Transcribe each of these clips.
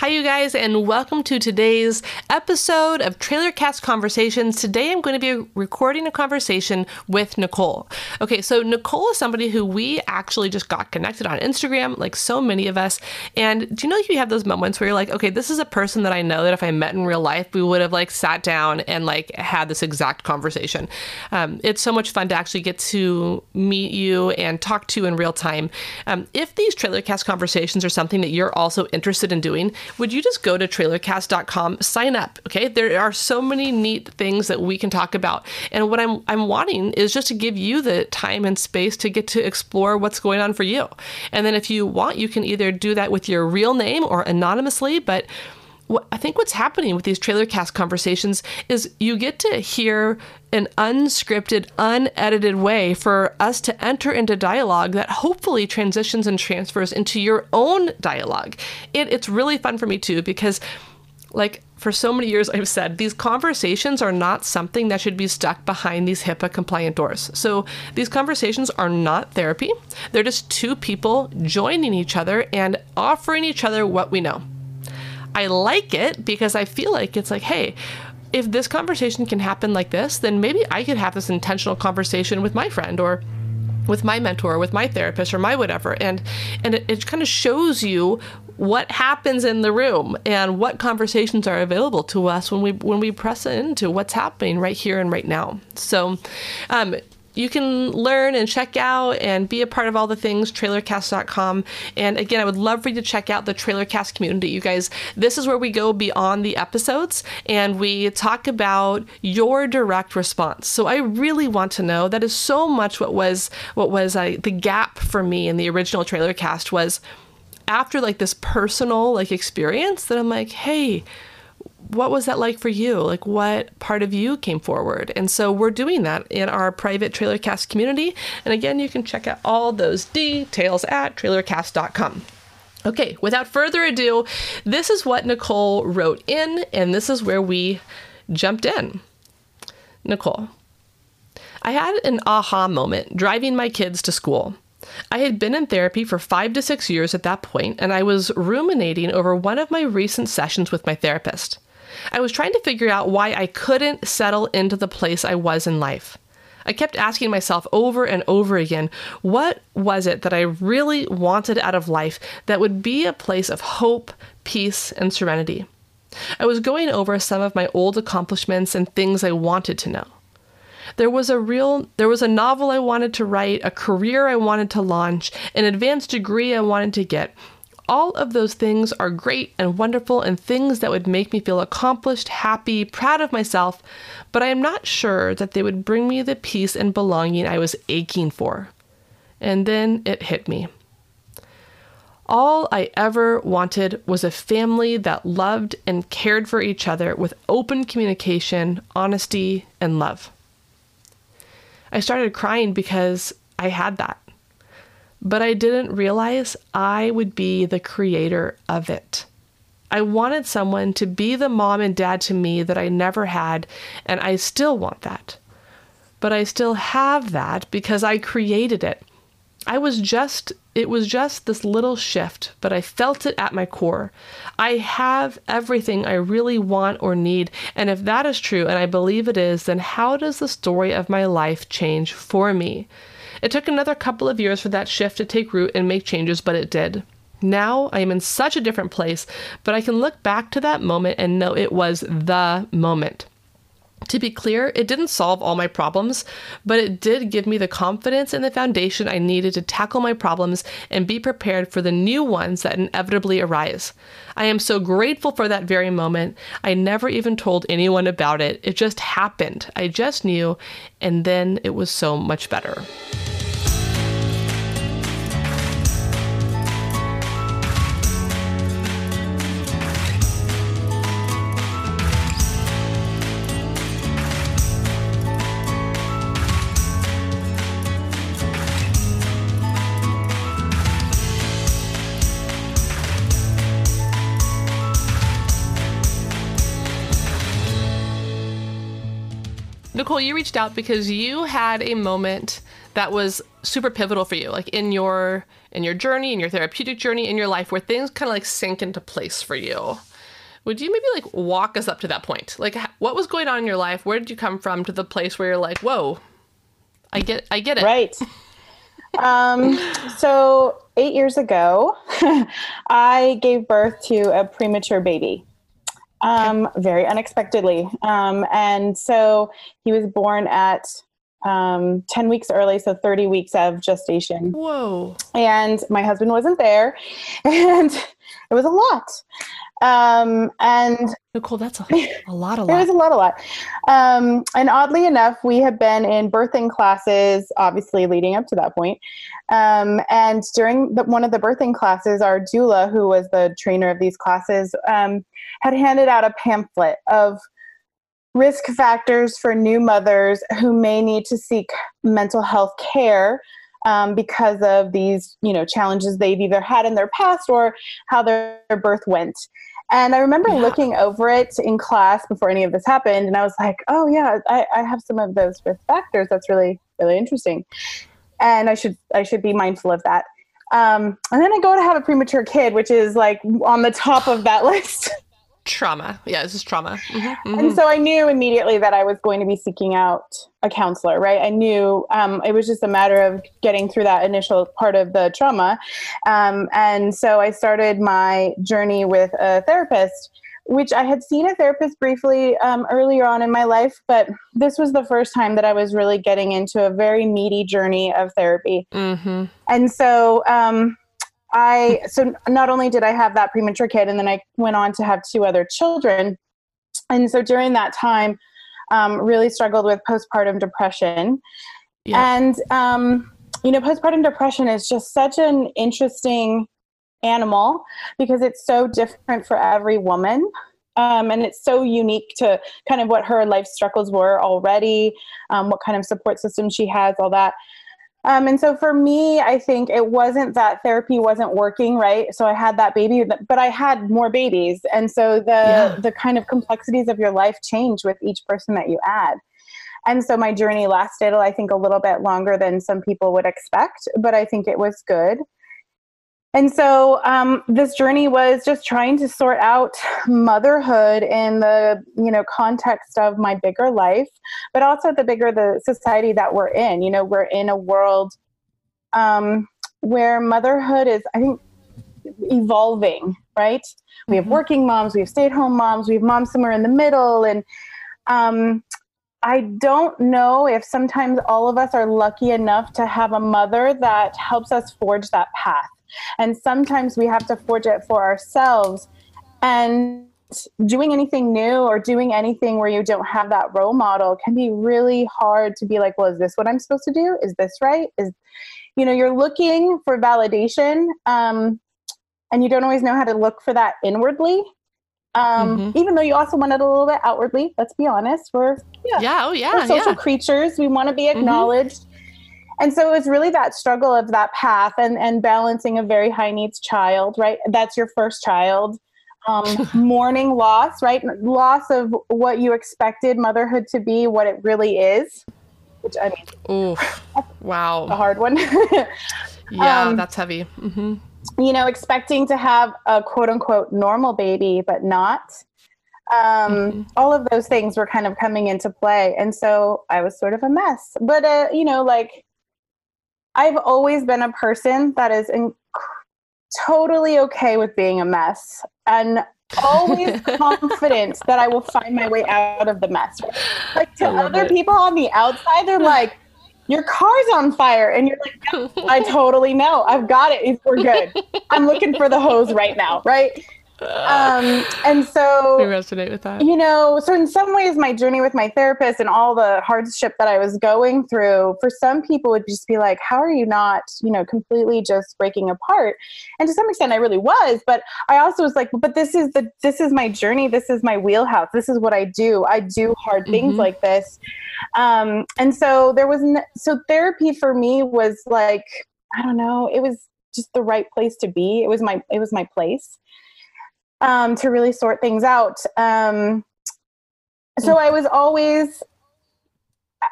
Hi, you guys, and welcome to today's episode of Trailer Cast Conversations. Today, I'm going to be recording a conversation with Nicole. Okay, so Nicole is somebody who we actually just got connected on Instagram, like so many of us. And do you know you have those moments where you're like, okay, this is a person that I know that if I met in real life, we would have like sat down and like had this exact conversation. Um, it's so much fun to actually get to meet you and talk to you in real time. Um, if these Trailer Cast conversations are something that you're also interested in doing, would you just go to trailercast.com, sign up? Okay, there are so many neat things that we can talk about. And what I'm I'm wanting is just to give you the time and space to get to explore what's going on for you. And then if you want, you can either do that with your real name or anonymously, but I think what's happening with these trailer cast conversations is you get to hear an unscripted, unedited way for us to enter into dialogue that hopefully transitions and transfers into your own dialogue. It, it's really fun for me too because, like, for so many years, I've said these conversations are not something that should be stuck behind these HIPAA compliant doors. So these conversations are not therapy. They're just two people joining each other and offering each other what we know. I like it because I feel like it's like, hey, if this conversation can happen like this, then maybe I could have this intentional conversation with my friend or with my mentor, with my therapist, or my whatever. And and it, it kind of shows you what happens in the room and what conversations are available to us when we when we press into what's happening right here and right now. So um, you can learn and check out and be a part of all the things trailercast.com and again i would love for you to check out the trailercast community you guys. This is where we go beyond the episodes and we talk about your direct response. So i really want to know that is so much what was what was uh, the gap for me in the original trailercast was after like this personal like experience that i'm like hey what was that like for you? Like, what part of you came forward? And so we're doing that in our private Trailercast community. And again, you can check out all those details at trailercast.com. Okay, without further ado, this is what Nicole wrote in, and this is where we jumped in. Nicole, I had an aha moment driving my kids to school. I had been in therapy for five to six years at that point, and I was ruminating over one of my recent sessions with my therapist. I was trying to figure out why I couldn't settle into the place I was in life. I kept asking myself over and over again, what was it that I really wanted out of life that would be a place of hope, peace, and serenity? I was going over some of my old accomplishments and things I wanted to know. There was a real there was a novel I wanted to write, a career I wanted to launch, an advanced degree I wanted to get, all of those things are great and wonderful and things that would make me feel accomplished, happy, proud of myself, but I am not sure that they would bring me the peace and belonging I was aching for. And then it hit me. All I ever wanted was a family that loved and cared for each other with open communication, honesty, and love. I started crying because I had that but I didn't realize I would be the creator of it. I wanted someone to be the mom and dad to me that I never had, and I still want that. But I still have that because I created it. I was just, it was just this little shift, but I felt it at my core. I have everything I really want or need, and if that is true, and I believe it is, then how does the story of my life change for me? It took another couple of years for that shift to take root and make changes, but it did. Now I am in such a different place, but I can look back to that moment and know it was the moment. To be clear, it didn't solve all my problems, but it did give me the confidence and the foundation I needed to tackle my problems and be prepared for the new ones that inevitably arise. I am so grateful for that very moment. I never even told anyone about it. It just happened. I just knew, and then it was so much better. Nicole, you reached out because you had a moment that was super pivotal for you, like in your in your journey, in your therapeutic journey, in your life, where things kind of like sink into place for you. Would you maybe like walk us up to that point? Like, what was going on in your life? Where did you come from to the place where you're like, whoa, I get, I get it. Right. um, so eight years ago, I gave birth to a premature baby. Um, very unexpectedly. Um, and so he was born at um, 10 weeks early, so 30 weeks of gestation. Whoa. And my husband wasn't there, and it was a lot. Um, and Nicole, that's a, a lot, a lot. it was a lot, a lot. Um, and oddly enough, we have been in birthing classes, obviously leading up to that point. Um, and during the, one of the birthing classes, our doula, who was the trainer of these classes, um, had handed out a pamphlet of risk factors for new mothers who may need to seek mental health care um, because of these, you know, challenges they've either had in their past or how their, their birth went. And I remember yeah. looking over it in class before any of this happened, and I was like, "Oh yeah, I, I have some of those risk factors. That's really really interesting, and I should I should be mindful of that." Um, and then I go to have a premature kid, which is like on the top of that list trauma. Yeah, this is trauma. Mm-hmm, mm-hmm. And so I knew immediately that I was going to be seeking out a counselor, right? I knew um, it was just a matter of getting through that initial part of the trauma. Um, and so I started my journey with a therapist, which I had seen a therapist briefly um, earlier on in my life, but this was the first time that I was really getting into a very meaty journey of therapy. Mm-hmm. And so, um, I so not only did I have that premature kid, and then I went on to have two other children, and so during that time, um, really struggled with postpartum depression, yeah. and um, you know, postpartum depression is just such an interesting animal because it's so different for every woman. Um, and it's so unique to kind of what her life struggles were already, um, what kind of support system she has, all that. Um, and so for me, I think it wasn't that therapy wasn't working, right? So I had that baby, but I had more babies, and so the yeah. the kind of complexities of your life change with each person that you add. And so my journey lasted, I think, a little bit longer than some people would expect, but I think it was good. And so um, this journey was just trying to sort out motherhood in the you know context of my bigger life, but also the bigger the society that we're in. You know, we're in a world um, where motherhood is, I think, evolving. Right? We have mm-hmm. working moms, we have stay-at-home moms, we have moms somewhere in the middle, and um, I don't know if sometimes all of us are lucky enough to have a mother that helps us forge that path and sometimes we have to forge it for ourselves. And doing anything new or doing anything where you don't have that role model can be really hard to be like, well, is this what I'm supposed to do? Is this right? Is, you know, you're looking for validation. Um, and you don't always know how to look for that inwardly. Um, mm-hmm. even though you also want it a little bit outwardly, let's be honest. We're yeah, yeah, oh yeah, we're social yeah. creatures. We want to be mm-hmm. acknowledged. Mm-hmm and so it was really that struggle of that path and and balancing a very high needs child right? That's your first child. Um, mourning loss right? Loss of what you expected motherhood to be what it really is which i mean Ooh, wow. a hard one. Yeah um, that's heavy. Mm-hmm. you know expecting to have a quote unquote normal baby but not. Um, mm-hmm. all of those things were kind of coming into play. And so i was sort of a mess. But uh, you know like I've always been a person that is in, totally okay with being a mess and always confident that I will find my way out of the mess. Like to other it. people on the outside, they're like, your car's on fire. And you're like, I totally know. I've got it. We're good. I'm looking for the hose right now. Right um, and so I resonate with that. You know, so in some ways, my journey with my therapist and all the hardship that I was going through, for some people, would just be like, "How are you not, you know, completely just breaking apart?" And to some extent, I really was. But I also was like, "But this is the this is my journey. This is my wheelhouse. This is what I do. I do hard things mm-hmm. like this." Um, and so there was n- so therapy for me was like I don't know. It was just the right place to be. It was my it was my place um, to really sort things out. Um, so I was always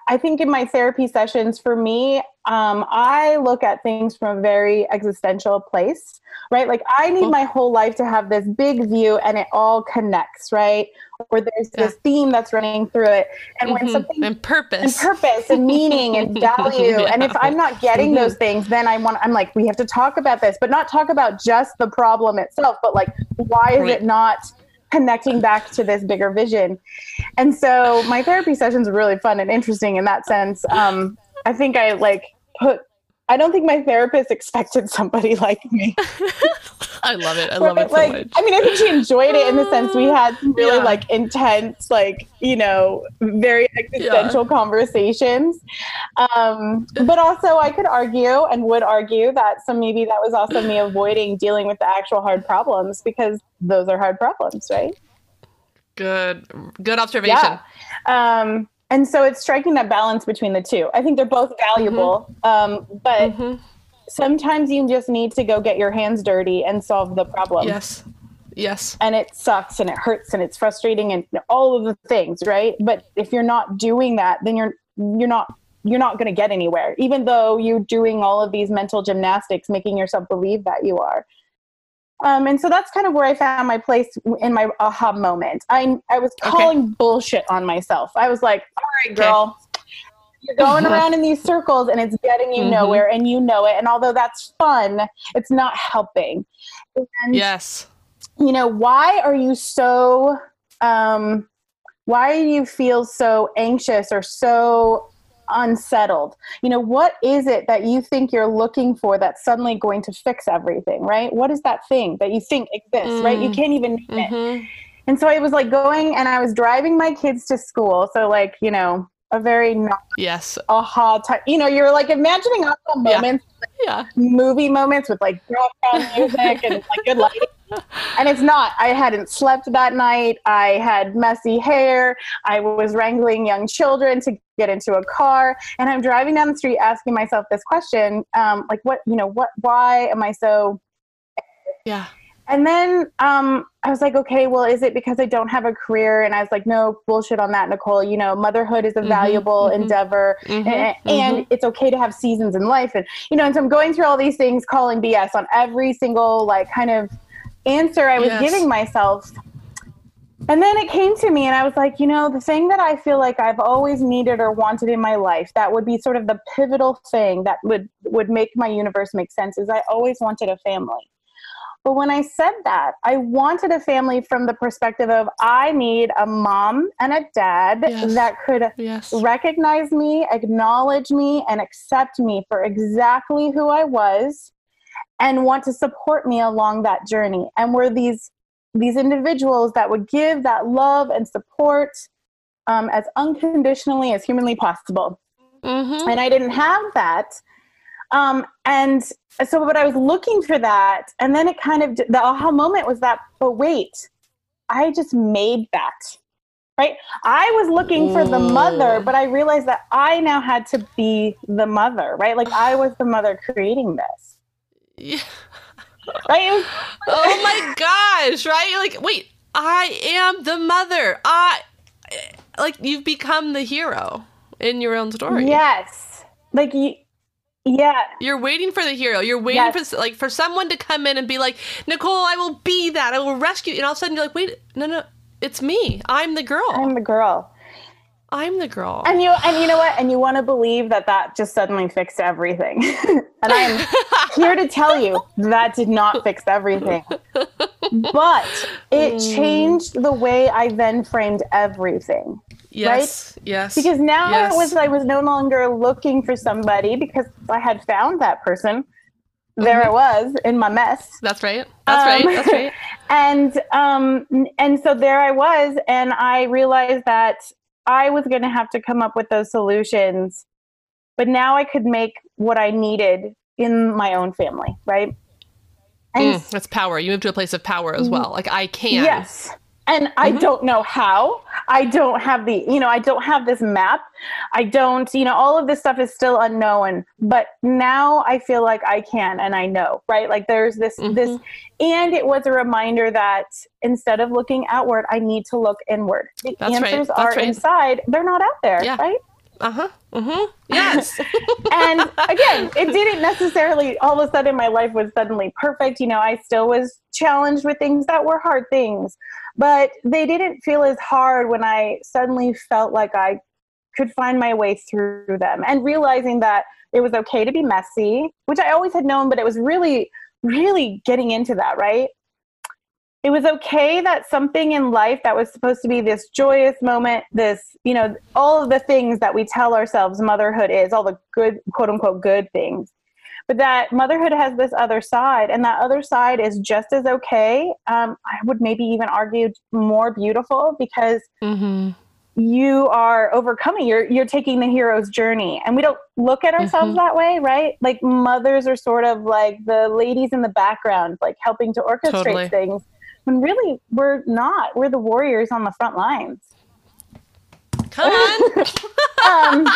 I think in my therapy sessions, for me, um, I look at things from a very existential place, right? Like I need my whole life to have this big view and it all connects, right? Or there's yeah. this theme that's running through it. And mm-hmm. when something and purpose and purpose and meaning and value. yeah. And if I'm not getting mm-hmm. those things, then I want I'm like, we have to talk about this, but not talk about just the problem itself, but like why is right. it not connecting back to this bigger vision. And so my therapy sessions are really fun and interesting in that sense. Um, I think I like put I don't think my therapist expected somebody like me. I love it. I love it so like, much. I mean, I think she enjoyed it in the sense we had some really yeah. like intense, like, you know, very existential yeah. conversations. Um, but also I could argue and would argue that so maybe that was also me avoiding dealing with the actual hard problems because those are hard problems, right? Good. Good observation. Yeah. Um, and so it's striking that balance between the two. I think they're both valuable, mm-hmm. um, but mm-hmm. sometimes you just need to go get your hands dirty and solve the problem. Yes. Yes. And it sucks and it hurts and it's frustrating and all of the things, right? But if you're not doing that, then you're you're not you're not going to get anywhere even though you're doing all of these mental gymnastics making yourself believe that you are um, and so that's kind of where I found my place in my aha moment. I I was calling okay. bullshit on myself. I was like, "All right, girl, okay. you're going around in these circles, and it's getting you mm-hmm. nowhere, and you know it. And although that's fun, it's not helping." And, yes. You know why are you so? Um, why do you feel so anxious or so unsettled you know what is it that you think you're looking for that's suddenly going to fix everything right what is that thing that you think exists mm. right you mm. can't even name mm-hmm. it and so i was like going and i was driving my kids to school so like you know a very not yes aha type you know you're like imagining aha moments yeah. yeah. movie moments with like background music and like good lighting and it's not. I hadn't slept that night. I had messy hair. I was wrangling young children to get into a car. And I'm driving down the street asking myself this question um, like, what, you know, what, why am I so. Yeah. And then um, I was like, okay, well, is it because I don't have a career? And I was like, no, bullshit on that, Nicole. You know, motherhood is a mm-hmm, valuable mm-hmm, endeavor mm-hmm, and, and mm-hmm. it's okay to have seasons in life. And, you know, and so I'm going through all these things, calling BS on every single, like, kind of answer I was yes. giving myself. And then it came to me, and I was like, you know, the thing that I feel like I've always needed or wanted in my life that would be sort of the pivotal thing that would would make my universe make sense is I always wanted a family. But when I said that, I wanted a family from the perspective of I need a mom and a dad yes. that could yes. recognize me, acknowledge me, and accept me for exactly who I was and want to support me along that journey and were these these individuals that would give that love and support um, as unconditionally as humanly possible mm-hmm. and i didn't have that um, and so but i was looking for that and then it kind of the aha moment was that but wait i just made that right i was looking for the mother but i realized that i now had to be the mother right like i was the mother creating this yeah. right? oh my gosh, right? Like, wait, I am the mother. I like you've become the hero in your own story. Yes. Like you yeah. You're waiting for the hero. You're waiting yes. for like for someone to come in and be like, "Nicole, I will be that. I will rescue." You. And all of a sudden you're like, "Wait, no, no. It's me. I'm the girl." I'm the girl. I'm the girl. And you and you know what? And you want to believe that that just suddenly fixed everything. and I'm here to tell you that did not fix everything. But it mm. changed the way I then framed everything. Yes. Right? Yes. Because now yes. it was I was no longer looking for somebody because I had found that person. There mm-hmm. I was in my mess. That's right. That's um, right. That's right. and um and so there I was and I realized that I was going to have to come up with those solutions, but now I could make what I needed in my own family, right? And mm, that's power. You move to a place of power as well. Like I can. Yes. And I mm-hmm. don't know how. I don't have the, you know, I don't have this map. I don't, you know, all of this stuff is still unknown. But now I feel like I can and I know, right? Like there's this, mm-hmm. this, and it was a reminder that instead of looking outward, I need to look inward. The That's answers right. are right. inside. They're not out there, yeah. right? Uh huh. Mm-hmm. Yes. and again, it didn't necessarily all of a sudden my life was suddenly perfect. You know, I still was challenged with things that were hard things, but they didn't feel as hard when I suddenly felt like I could find my way through them and realizing that it was okay to be messy, which I always had known, but it was really, really getting into that, right? it was okay that something in life that was supposed to be this joyous moment, this, you know, all of the things that we tell ourselves motherhood is, all the good, quote unquote, good things, but that motherhood has this other side, and that other side is just as okay. Um, I would maybe even argue more beautiful because. Mm-hmm. You are overcoming. You're you're taking the hero's journey, and we don't look at ourselves mm-hmm. that way, right? Like mothers are sort of like the ladies in the background, like helping to orchestrate totally. things when really we're not. We're the warriors on the front lines. Come on. um,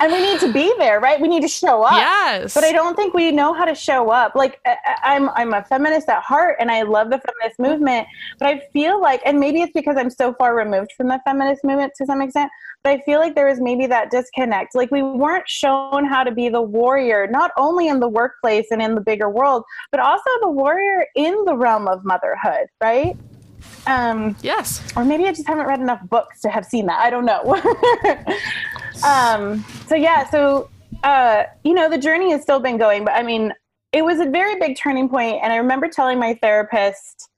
and we need to be there, right? We need to show up. Yes. But I don't think we know how to show up. Like I, am I'm a feminist at heart, and I love the feminist movement. But I feel like, and maybe it's because I'm so far removed from the feminist movement to some extent. But I feel like there is maybe that disconnect. Like we weren't shown how to be the warrior, not only in the workplace and in the bigger world, but also the warrior in the realm of motherhood, right? Um, yes. Or maybe I just haven't read enough books to have seen that. I don't know. um, so yeah, so uh, you know, the journey has still been going, but I mean, it was a very big turning point, and I remember telling my therapist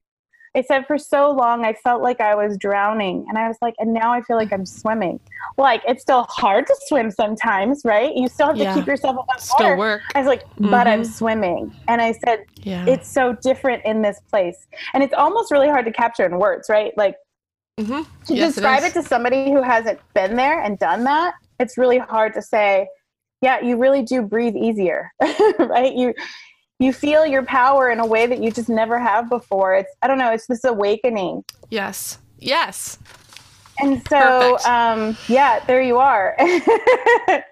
I said for so long I felt like I was drowning and I was like and now I feel like I'm swimming. Like it's still hard to swim sometimes, right? You still have to yeah. keep yourself above still water. work. I was like, but mm-hmm. I'm swimming. And I said, yeah. it's so different in this place. And it's almost really hard to capture in words, right? Like mm-hmm. to yes, describe it, it to somebody who hasn't been there and done that, it's really hard to say, yeah, you really do breathe easier, right? You you feel your power in a way that you just never have before. It's I don't know, it's this awakening. Yes. Yes. And so um yeah, there you are.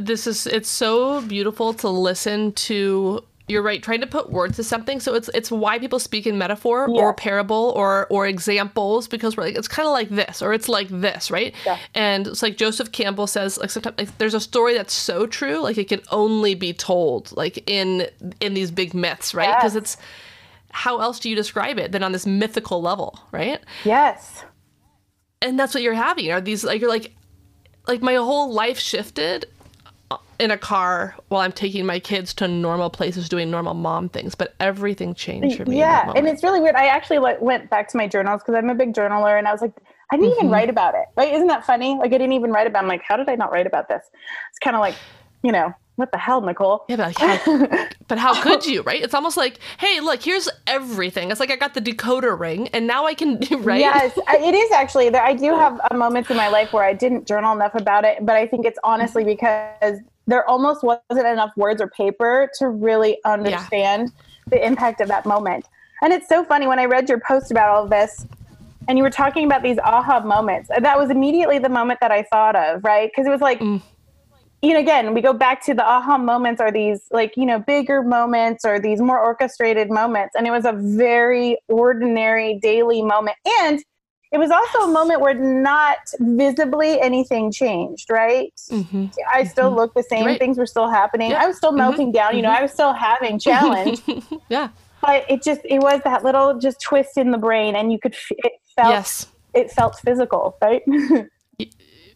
this is it's so beautiful to listen to you're right trying to put words to something so it's it's why people speak in metaphor yeah. or parable or or examples because we're like it's kind of like this or it's like this right yeah. and it's like joseph campbell says like sometimes like, there's a story that's so true like it can only be told like in in these big myths right because yes. it's how else do you describe it than on this mythical level right yes and that's what you're having are these like you're like like my whole life shifted in a car while I'm taking my kids to normal places doing normal mom things, but everything changed for me. Yeah, and it's really weird. I actually like, went back to my journals because I'm a big journaler, and I was like, I didn't mm-hmm. even write about it. Right? Isn't that funny? Like I didn't even write about. It. I'm like, how did I not write about this? It's kind of like, you know, what the hell, Nicole? Yeah, but how, but how could you, right? It's almost like, hey, look, here's everything. It's like I got the decoder ring, and now I can, right? Yes, it is actually. I do have moments in my life where I didn't journal enough about it, but I think it's honestly because there almost wasn't enough words or paper to really understand yeah. the impact of that moment. And it's so funny when I read your post about all of this and you were talking about these aha moments. That was immediately the moment that I thought of, right? Because it was like, mm. you know, again, we go back to the aha moments are these like, you know, bigger moments or these more orchestrated moments. And it was a very ordinary daily moment. And it was also a moment where not visibly anything changed, right? Mm-hmm. I still mm-hmm. looked the same. Right. Things were still happening. Yeah. I was still mm-hmm. melting mm-hmm. down. You know, mm-hmm. I was still having challenge. yeah. But it just it was that little just twist in the brain, and you could it felt yes. it felt physical, right?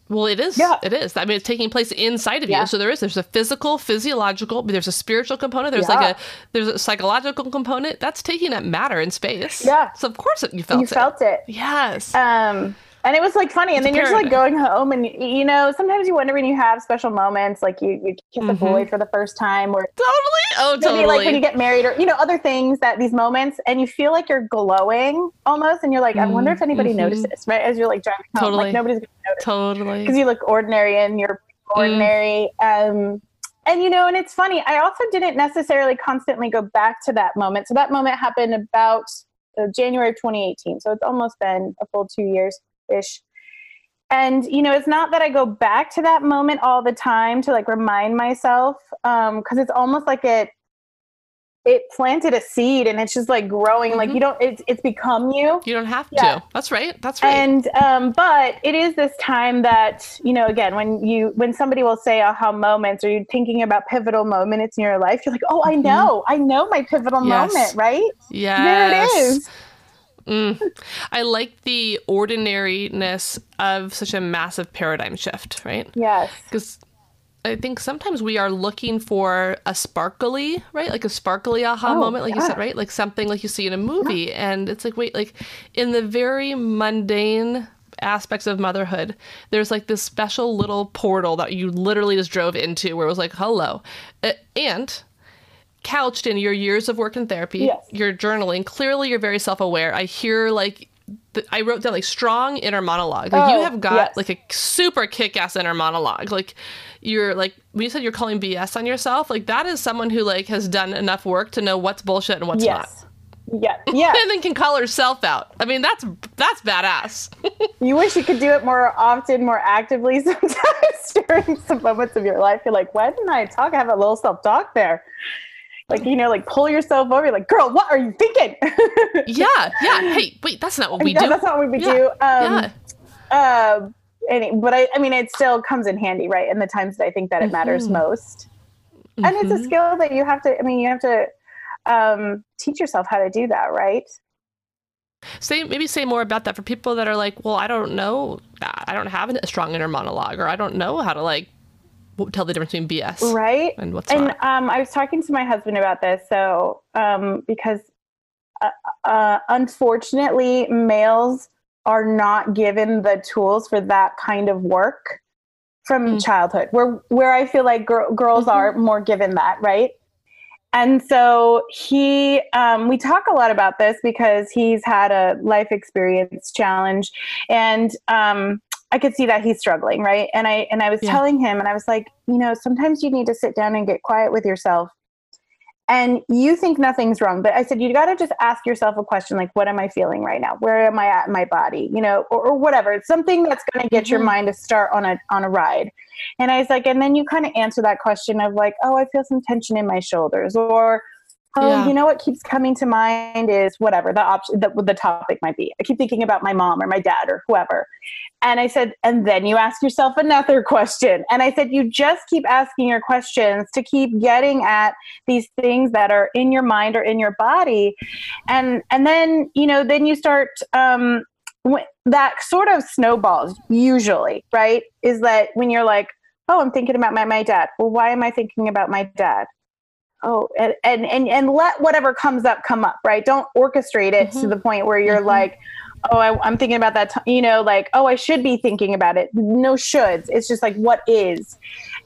Well, it is. Yeah. It is. I mean, it's taking place inside of yeah. you. So there is. There's a physical, physiological. There's a spiritual component. There's yeah. like a there's a psychological component. That's taking up matter in space. Yeah. So of course you felt you it. You felt it. Yes. Um and it was like funny and it's then you're just like going home and you know sometimes you wonder when you have special moments like you, you kiss mm-hmm. a boy for the first time or totally oh totally like when you get married or you know other things that these moments and you feel like you're glowing almost and you're like mm-hmm. i wonder if anybody mm-hmm. notices right as you're like driving home totally. like nobody's gonna notice totally because you look ordinary and you're ordinary mm. um and you know and it's funny i also didn't necessarily constantly go back to that moment so that moment happened about uh, january of 2018 so it's almost been a full two years ish. And you know, it's not that I go back to that moment all the time to like remind myself, because um, it's almost like it it planted a seed and it's just like growing like you don't it's it's become you You don't have Yeah. to. That's right. That's right. and um but it is this time that you know again when you when somebody will say aha moments or you're thinking about pivotal moments in your life you're like oh i know i know my pivotal Mm-hmm. Yes. moment right yes. there it is Mm. I like the ordinariness of such a massive paradigm shift, right? yes Because I think sometimes we are looking for a sparkly, right? Like a sparkly aha Oh, moment, like you said, right? Like something like you see in a movie. And it's like, wait, like in the very mundane aspects of motherhood, there's like this special little portal that you literally just drove into where it was like, hello. Uh, And couched in your years of work in therapy, Yes. your journaling, clearly you're very self aware. I hear like, th- I wrote down like strong inner monologue. Like you Oh, have got yes. like a super kick ass inner monologue. Like you're like when you said you're calling BS on yourself, like that is someone who like has done enough work to know what's bullshit and what's not. yes yeah yeah And then can call herself out. I mean, that's that's badass. you wish you could do it more often more actively sometimes during some moments of your life you're like why didn't i talk I have a little self-talk there like you know like pull yourself over like girl what are you thinking yeah, yeah. Hey, wait, that's not what we Yeah, do. that's not what we Yeah, do um yeah. uh, any, but I, I mean, it still comes in handy, right? In the times that I think that it matters Mm-hmm. most. And it's a skill that you have to, I mean, you have to um, teach yourself how to do that, right? Say maybe say more about that for people that are like, well, I don't know, I don't have a strong inner monologue, or I don't know how to like tell the difference between BS Right. and what's And not. um, I was talking to my husband about this. So, um, because uh, uh, unfortunately, males are not given the tools for that kind of work from Mm. childhood, where where I feel like gir- girls Mhm. are more given that, right? And so he, um, we talk a lot about this because he's had a life experience challenge, and um, I could see that he's struggling, right? And I and I was Yeah. telling him, and I was like, you know, sometimes you need to sit down and get quiet with yourself. And you think nothing's wrong, but I said you got to just ask yourself a question like, what am I feeling right now? Where am I at in my body? You know, or, or whatever. It's something that's going to get your Mhm. mind to start on a on a ride. And I was like, and then you kind of answer that question of like, oh, I feel some tension in my shoulders, or oh, Yeah. you know what keeps coming to mind is whatever the option the, the topic might be. I keep thinking about my mom or my dad or whoever. And I said, and then you ask yourself another question. And I said, you just keep asking your questions to keep getting at these things that are in your mind or in your body. And and then, you know, then you start um that sort of snowballs usually, right? Is that when you're like, oh, I'm thinking about my, my dad. Well, why am I thinking about my dad? Oh, and, and, and, and let whatever comes up come up, right? Don't orchestrate it to Mhm. the point where you're Mhm. like, oh, I, I'm thinking about that, t-, you know, like, oh, I should be thinking about it. No shoulds. It's just like, what is?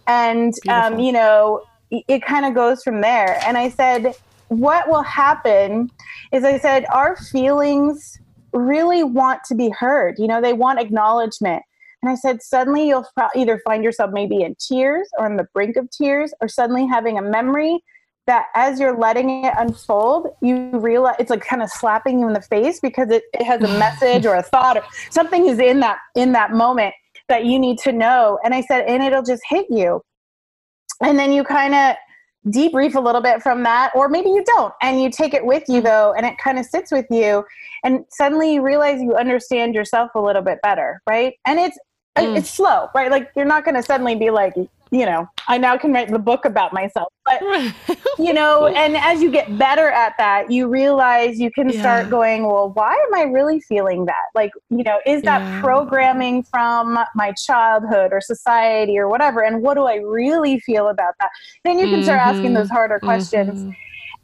And, um, you know, it, it kind of goes from there. And I said, what will happen is I said, our feelings really want to be heard. You know, they want acknowledgement. And I said, suddenly you'll either find yourself maybe in tears or on the brink of tears, or suddenly having a memory that as you're letting it unfold, you realize it's like kind of slapping you in the face because it, it has a message or a thought or something is in that in that moment that you need to know. And I said, and it'll just hit you. And then you kind of debrief a little bit from that, or maybe you don't, and you take it with you though, and it kind of sits with you, and suddenly you realize you understand yourself a little bit better, right? And it's Mm. it's slow, right? Like you're not going to suddenly be like, you know, I now can write the book about myself, but you know, and as you get better at that, you realize you can Yeah. start going, well, why am I really feeling that? Like, you know, is that Yeah. programming from my childhood or society or whatever? And what do I really feel about that? Then you can start asking Mhm. those harder questions. Mhm.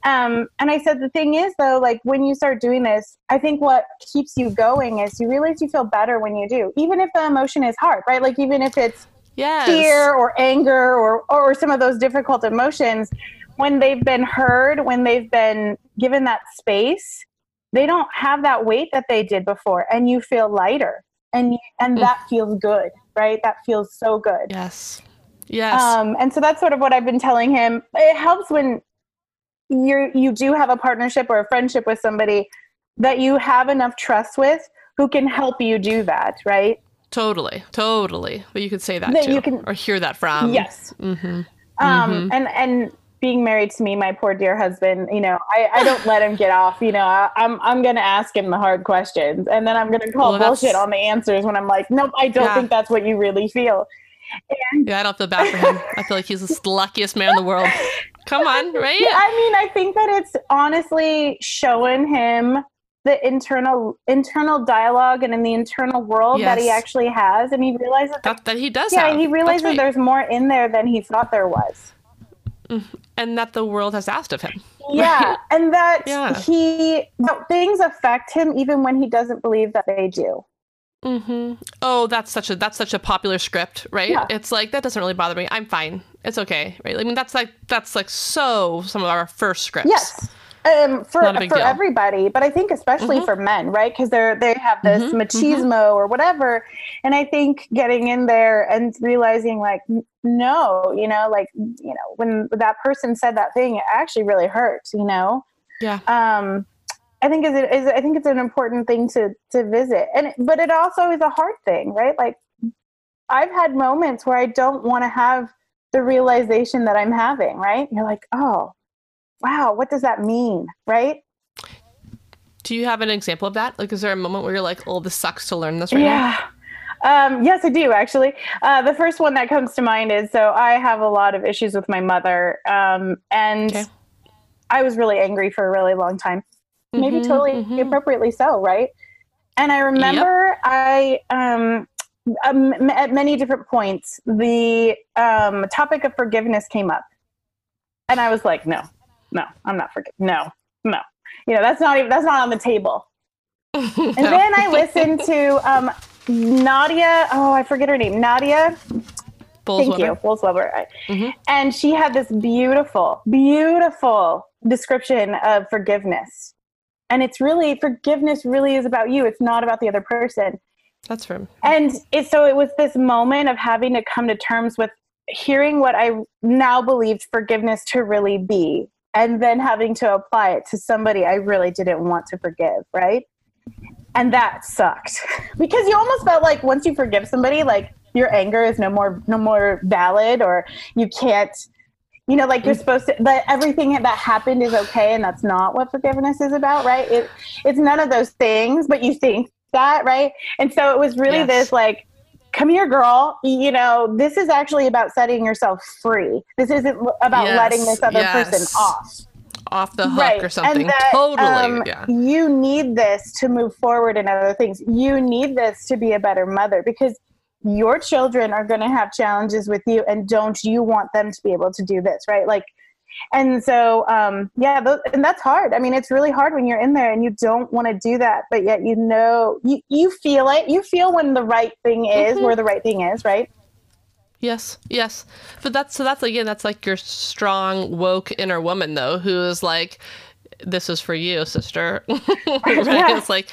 Um, and I said, the thing is, though, like when you start doing this, I think what keeps you going is you realize you feel better when you do, even if the emotion is hard, right? Like, even if it's Yes. fear or anger or, or some of those difficult emotions, when they've been heard, when they've been given that space, they don't have that weight that they did before, and you feel lighter, and and Mm. that feels good, right? That feels so good. Yes. Yes. Um, and so that's sort of what I've been telling him. It helps when you you do have a partnership or a friendship with somebody that you have enough trust with who can help you do that, right? Totally. Totally. But you could say that That too, you can- or hear that from. yes. hmm Um, and and being married to me, my poor dear husband, you know, I, I don't let him get off. You know, I, am I'm, I'm gonna ask him the hard questions, and then I'm gonna call well, bullshit on the answers when I'm like, nope, I don't yeah. think that's what you really feel. And, yeah, I don't feel bad for him. I feel like he's the luckiest man in the world. Come on, right? Yeah, I mean, I think that it's honestly showing him the internal internal dialogue and in the internal world yes. that he actually has, and he realizes that, that he does. Yeah, have. he realizes right. there's more in there than he thought there was. Mm-hmm. And that the world has asked of him. Yeah, right? and that yeah. he that things affect him even when he doesn't believe that they do. Mm-hmm. Oh, that's such a that's such a popular script, right? Yeah. It's like that doesn't really bother me. I'm fine. It's okay, right? I mean, that's like that's like so some of our first scripts. Yes, um, for for deal. everybody, but I think especially mm-hmm. for men, right? Because they're they have this mm-hmm. machismo mm-hmm. or whatever, and I think getting in there and realizing like no, you know, like you know when that person said that thing, it actually really hurts, you know. Yeah. Um, I think is, it is I think it's an important thing to to visit, and but it also is a hard thing, right? Like I've had moments where I don't want to have the realization that I'm having, right? You're like, oh, wow, what does that mean, right? Do you have an example of that? Like, is there a moment where you're like, oh, this sucks to learn this right yeah. now? Um, yes, I do actually. Uh, the first one that comes to mind is so I have a lot of issues with my mother, um, and okay. I was really angry for a really long time mm-hmm, maybe totally mm-hmm. appropriately so, right? And I remember yep. I, um, um, at many different points, the um, topic of forgiveness came up, and I was like, no, no, I'm not forgive. No, no, you know that's not even that's not on the table. no. And then I listened to um, Nadia. Oh, I forget her name. Nadia. Thank you, Bolz-Weber. Mm-hmm. And she had this beautiful, beautiful description of forgiveness and it's really forgiveness really is about you it's not about the other person that's true and it, so it was this moment of having to come to terms with hearing what i now believed forgiveness to really be and then having to apply it to somebody i really didn't want to forgive right and that sucked because you almost felt like once you forgive somebody like your anger is no more no more valid or you can't you know like you're mm. supposed to that everything that happened is okay and that's not what forgiveness is about right it, it's none of those things but you think that right and so it was really yes. this like come here girl you know this is actually about setting yourself free this isn't about yes. letting this other yes. person off off the hook right. or something that, totally um, yeah. you need this to move forward in other things you need this to be a better mother because your children are going to have challenges with you and don't you want them to be able to do this right like and so um yeah th- and that's hard. I mean it's really hard when you're in there and you don't want to do that but yet you know you, you feel it. You feel when the right thing is mm-hmm. where the right thing is right? Yes yes. But that's so that's again that's like your strong woke inner woman though who is like this is for you, sister. right? Yeah. It's like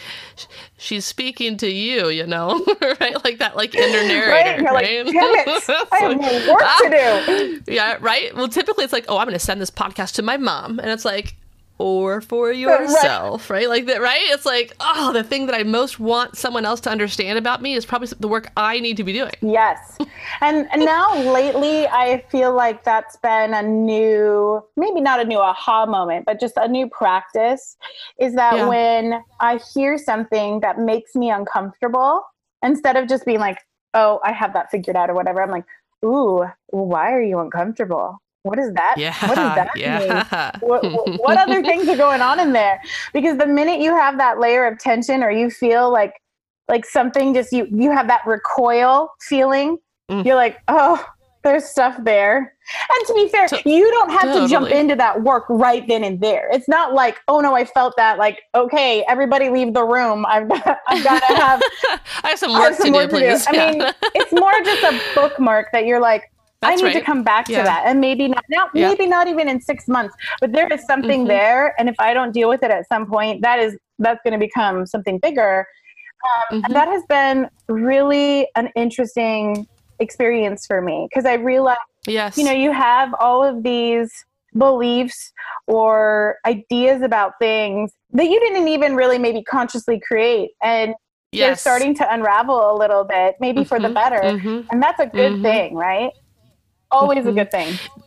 she's speaking to you, you know, right? Like that, like inner narrator. Right? right? Like, Damn it, I have work to ah! do. Yeah, right. Well, typically it's like, oh, I'm going to send this podcast to my mom, and it's like, or for yourself, right. right? Like that, right? It's like, oh, the thing that I most want someone else to understand about me is probably the work I need to be doing. Yes. And, and now lately, I feel like that's been a new, maybe not a new aha moment, but just a new practice is that yeah. when I hear something that makes me uncomfortable, instead of just being like, oh, I have that figured out or whatever, I'm like, ooh, why are you uncomfortable? What is that? Yeah, what does that yeah. mean? What, what, other things are going on in there? Because the minute you have that layer of tension or you feel like like something just you you have that recoil feeling, mm. you're like, oh, there's stuff there. And to be fair, you don't have totally. to jump into that work right then and there. It's not like, oh no, I felt that. Like, okay, everybody leave the room. I've got, I've got to have. I have some work, have some to, work do, to do. I mean, it's more just a bookmark that you're like, that's I need right. to come back yeah. to that. And maybe not now, yeah. maybe not even in six months, but there is something mm-hmm. there. And if I don't deal with it at some point, that is, that's going to become something bigger. Um, mm-hmm. And that has been really an interesting experience for me because I realized, yes. you know, you have all of these beliefs or ideas about things that you didn't even really maybe consciously create. And yes. they're starting to unravel a little bit, maybe mm-hmm. for the mm-hmm. better. Mm-hmm. And that's a good mm-hmm. thing, right? Always mm-hmm. a good thing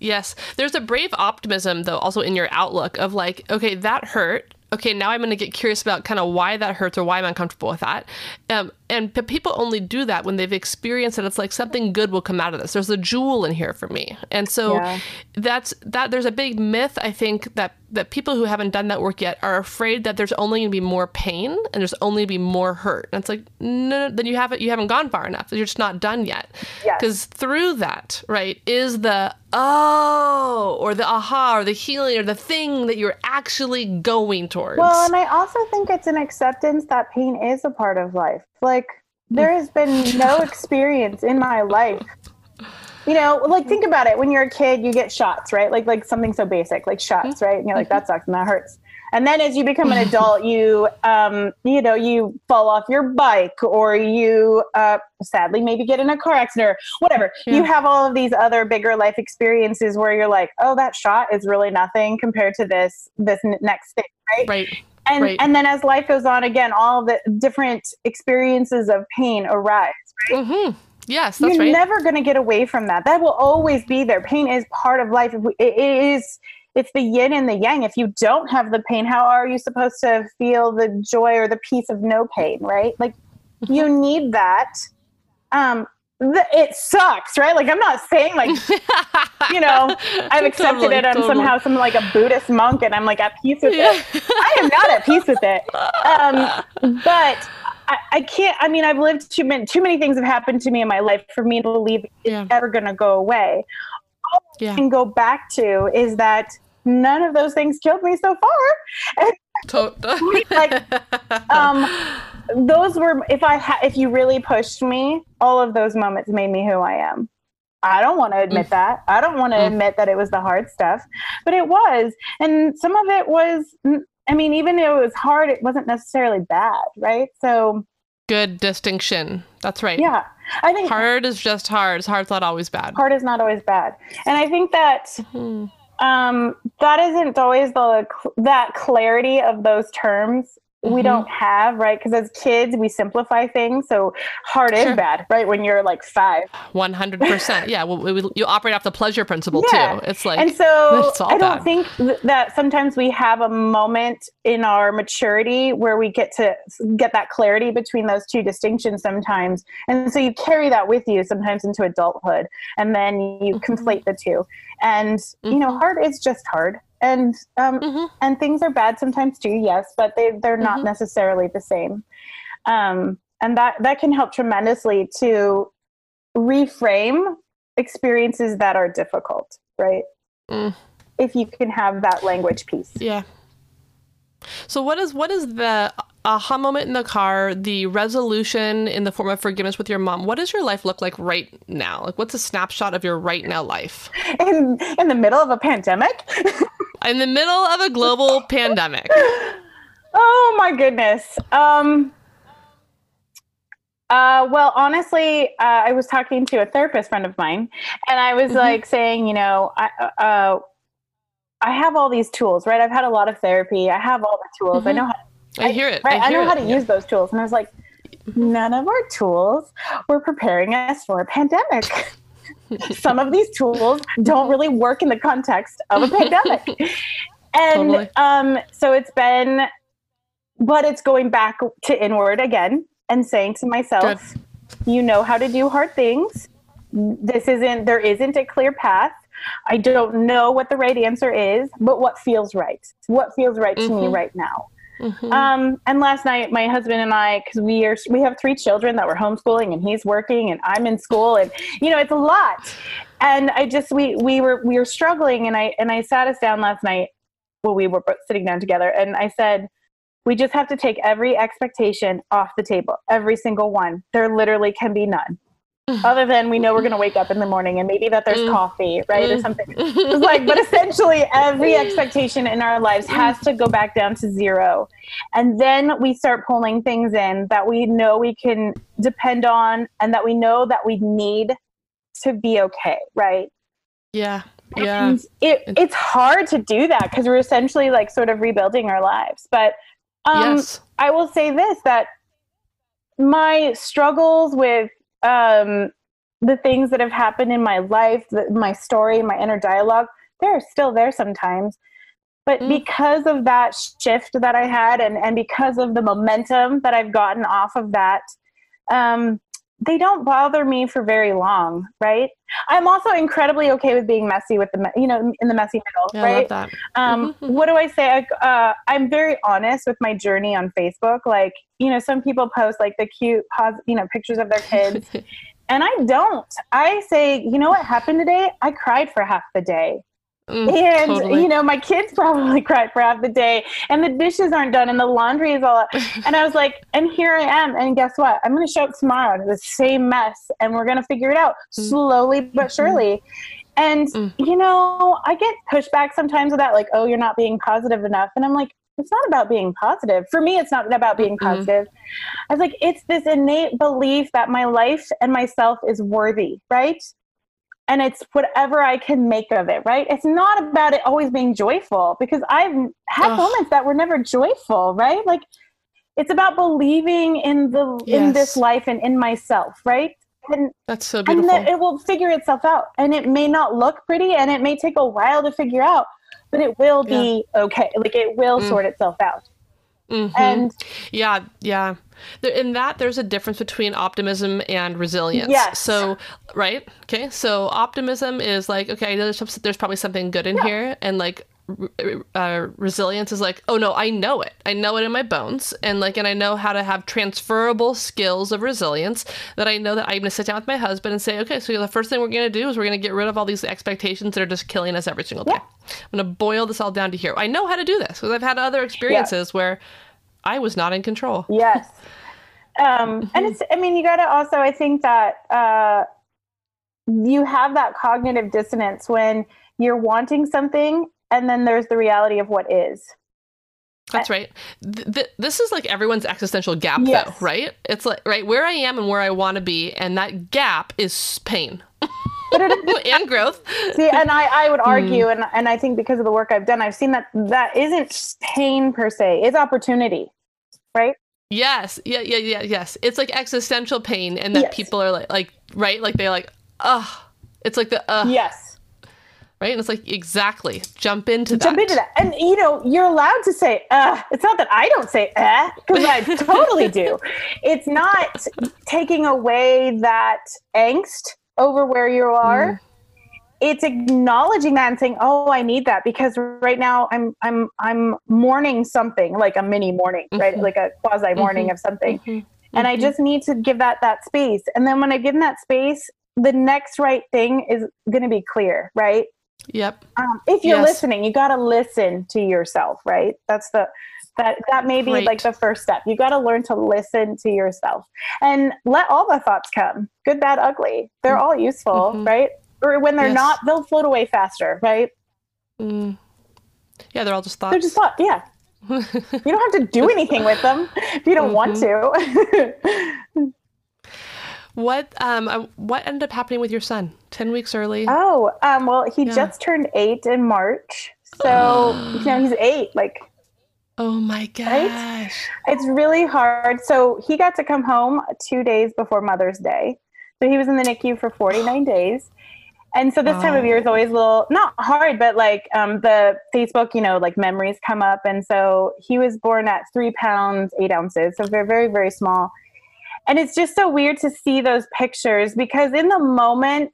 Yes. There's a brave optimism, though, also in your outlook of like, okay, that hurt. Okay, now I'm going to get curious about kind of why that hurts or why I'm uncomfortable with that. Um, and people only do that when they've experienced it. It's like something good will come out of this. There's a jewel in here for me. And so Yeah. that's that. There's a big myth, I think, that that people who haven't done that work yet are afraid that there's only going to be more pain and there's only going to be more hurt. And it's like, no, no, then you haven't you haven't gone far enough. You're just not done yet. Yes. Because through that, right, is the oh or the aha or the healing or the thing that you're actually going towards. Well, and I also think it's an acceptance that pain is a part of life. Like there has been no experience in my life. You know, like think about it. When you're a kid, you get shots, right? Like like something so basic, like shots, right? And you're like, that sucks and that hurts. And then as you become an adult, you um, you know, you fall off your bike or you uh sadly maybe get in a car accident or whatever. Yeah. You have all of these other bigger life experiences where you're like, oh, that shot is really nothing compared to this this next thing, right? right. And Right. and then as life goes on again all the different experiences of pain arise Mm-hmm. Yes, that's you're right. never going to get away from that that will always be there pain is part of life it it is it's the yin and the yang if you don't have the pain how are you supposed to feel the joy or the peace of no pain right like Mm-hmm. you need that um it sucks right like i'm not saying like you know i've accepted Totally, it i'm totally. somehow some like a buddhist monk and i'm like at peace with Yeah. it I am not at peace with it. Um, but I, I can't. I mean, I've lived too many. Too many things have happened to me in my life for me to believe it's ever going to go away. Yeah. And go back to is that none of those things killed me so far. To- like, um, those were if I ha- if you really pushed me, all of those moments made me who I am. I don't want to admit that. I don't want to Mm. admit that it was the hard stuff, but it was. And some of it was, I mean, even though it was hard, it wasn't necessarily bad, right? So, Good distinction. That's right. yeah, I think Hard is just hard. Hard's not always bad. hard is not always bad. And I think that Hmm. Um, that isn't always the that clarity of those terms we Mhm. don't have right because as kids we simplify things so hard Sure. is bad right when you're like five One hundred percent. Yeah. Well, we, we- you operate off the pleasure principle Yeah. too. It's like and so i don't bad. think that sometimes we have a moment in our maturity where we get to get that clarity between those two distinctions sometimes and so you carry that with you sometimes into adulthood and then you Mhm. conflate the two and you know hard is just hard and um, Mhm. and things are bad sometimes too yes but they they're not Mhm. necessarily the same um, and that that can help tremendously to reframe experiences that are difficult right Mm. if you can have that language piece Yeah. So what is what is the aha moment in the car, the resolution in the form of forgiveness with your mom? What does your life look like right now? Like what's a snapshot of your right now life? in in the middle of a pandemic In the middle of a global pandemic. oh my goodness um uh, well, honestly, uh, I was talking to a therapist friend of mine, and I was Mhm. like saying, you know, I, uh, I have all these tools, right? I've had a lot of therapy. I have all the tools. I Mhm. know how I hear it. right? I, hear know how it. to use those tools. And I was like, none of our tools were preparing us for a pandemic. Some of these tools don't really work in the context of a pandemic. And Totally. um, so it's been, but it's going back to inward again and saying to myself, you know how to do hard things. This isn't, there isn't a clear path. I don't know what the right answer is, but what feels right? What feels right to me Mhm. right now? Mhm. Um, and last night, my husband and I, because we are we have three children that we're homeschooling, and he's working, and I'm in school, and you know it's a lot. And I just we we were we were struggling, and I and I sat us down last night. Well, we were sitting down together, and I said, we just have to take every expectation off the table, every single one. There literally can be none, other than we know we're going to wake up in the morning, and maybe that there's Mm. coffee, right, or Mm. something it's like but essentially every expectation in our lives has to go back down to zero and then we start pulling things in that we know we can depend on and that we know that we need to be okay right yeah. Yeah. and it, it's hard to do that because we're essentially like sort of rebuilding our lives but um yes. I will say this that my struggles with um the things that have happened in my life, the, my story, my inner dialogue, they're still there sometimes. But mm. because of that shift that I had and, and because of the momentum that I've gotten off of that, um, they don't bother me for very long, right? I'm also incredibly okay with being messy with the, you know, in the messy middle, yeah, right? I um, mm-hmm. what do I say? I, uh, I'm very honest with my journey on Facebook. Like, you know, some people post like the cute, pos- you know, pictures of their kids, and I don't. I say, you know what happened today? I cried for half the day. Mm, and totally. you know, my kids probably cried for half the day, and the dishes aren't done, and the laundry is all up. and I was like, and here I am, and guess what? I'm going to show up tomorrow to the same mess, and we're going to figure it out mm. slowly but mm-hmm. surely. And mm. you know, I get pushback sometimes with that, like, oh, you're not being positive enough, and I'm like, it's not about being positive. For me, it's not about being mm-hmm. positive. I was like, it's this innate belief that my life and myself is worthy, right? And it's whatever I can make of it, right? It's not about it always being joyful because I've had Ugh. moments that were never joyful, right? Like it's about believing in the yes. in this life and in myself, right? And that's so beautiful. And it will figure itself out. And it may not look pretty and it may take a while to figure out, but it will be yeah. okay. Like it will mm. sort itself out. Mm-hmm. And yeah, yeah. In that, there's a difference between optimism and resilience. Yes. So, right? Okay. So, optimism is like, okay, there's, there's probably something good in yeah. here. And like, uh, resilience is like, oh no, I know it. I know it in my bones, and like, and I know how to have transferable skills of resilience. That I know that I'm gonna sit down with my husband and say, okay, so the first thing we're gonna do is we're gonna get rid of all these expectations that are just killing us every single day. Yeah. I'm gonna boil this all down to here. I know how to do this because I've had other experiences yeah. where I was not in control. Yes. Um, and it's, I mean, you got to also, I think that uh, you have that cognitive dissonance when you're wanting something and then there's the reality of what is. That's right. Th- th- this is like everyone's existential gap, yes. though, right? It's like, right, where I am and where I want to be, and that gap is pain. and growth. See, and I, I would argue, mm. and, and I think because of the work I've done, I've seen that that isn't pain per se, it's opportunity, right? Yes, yeah, yeah, yeah, yes. It's like existential pain, and that yes. people are like, like, right, like they're like, ugh. It's like the ugh. Yes right? And it's like exactly jump into that. jump into that, and you know you're allowed to say uh. It's not that I don't say uh because I totally do. It's not taking away that angst over where you are. Mm. It's acknowledging that and saying, "Oh, I need that because right now I'm I'm I'm mourning something like a mini mourning, mm-hmm. right? Like a quasi mourning mm-hmm. of something." Mm-hmm. And I mm-hmm. just need to give that that space. And then when I give that space, the next right thing is going to be clear, right? Yep. Um, if you're yes. listening, you got to listen to yourself, right? That's the that that may be like the first step. You got to learn to listen to yourself and let all the thoughts come, good, bad, ugly. They're all useful, mm-hmm. right? Or when they're yes. not, they'll float away faster, right? Mm. Yeah, they're all just thoughts. They're just thoughts. Yeah. you don't have to do anything with them if you don't mm-hmm. want to. What um uh, what ended up happening with your son? Ten weeks early. Oh, um, well, he yeah. just turned eight in March, so you know he's eight. Like, oh my gosh, right? it's really hard. So he got to come home two days before Mother's Day. So he was in the NICU for forty nine days. And so this time of year is always a little not hard, but like um, the Facebook, you know, like memories come up. And so he was born at three pounds eight ounces, so very, very, very small and it's just so weird to see those pictures because in the moment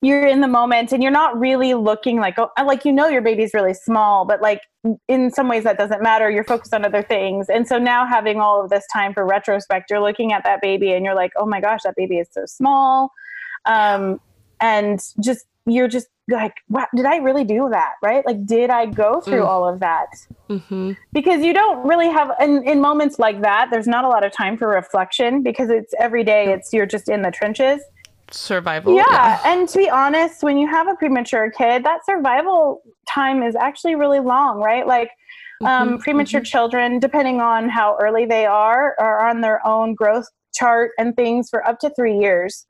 you're in the moment and you're not really looking like oh like you know your baby's really small but like in some ways that doesn't matter. You're focused on other things. And so now having all of this time for retrospect you're looking at that baby and you're like oh my gosh that baby is so small. Um, and just you're just like, wow, did I really do that? Right? Like, did I go through mm. all of that? Mm-hmm. Because you don't really have, in, in moments like that, there's not a lot of time for reflection because it's every day, it's you're just in the trenches. Survival. Yeah. yeah. And to be honest, when you have a premature kid, that survival time is actually really long, right? Like, um, mm-hmm. premature mm-hmm. children, depending on how early they are, are on their own growth chart and things for up to three years.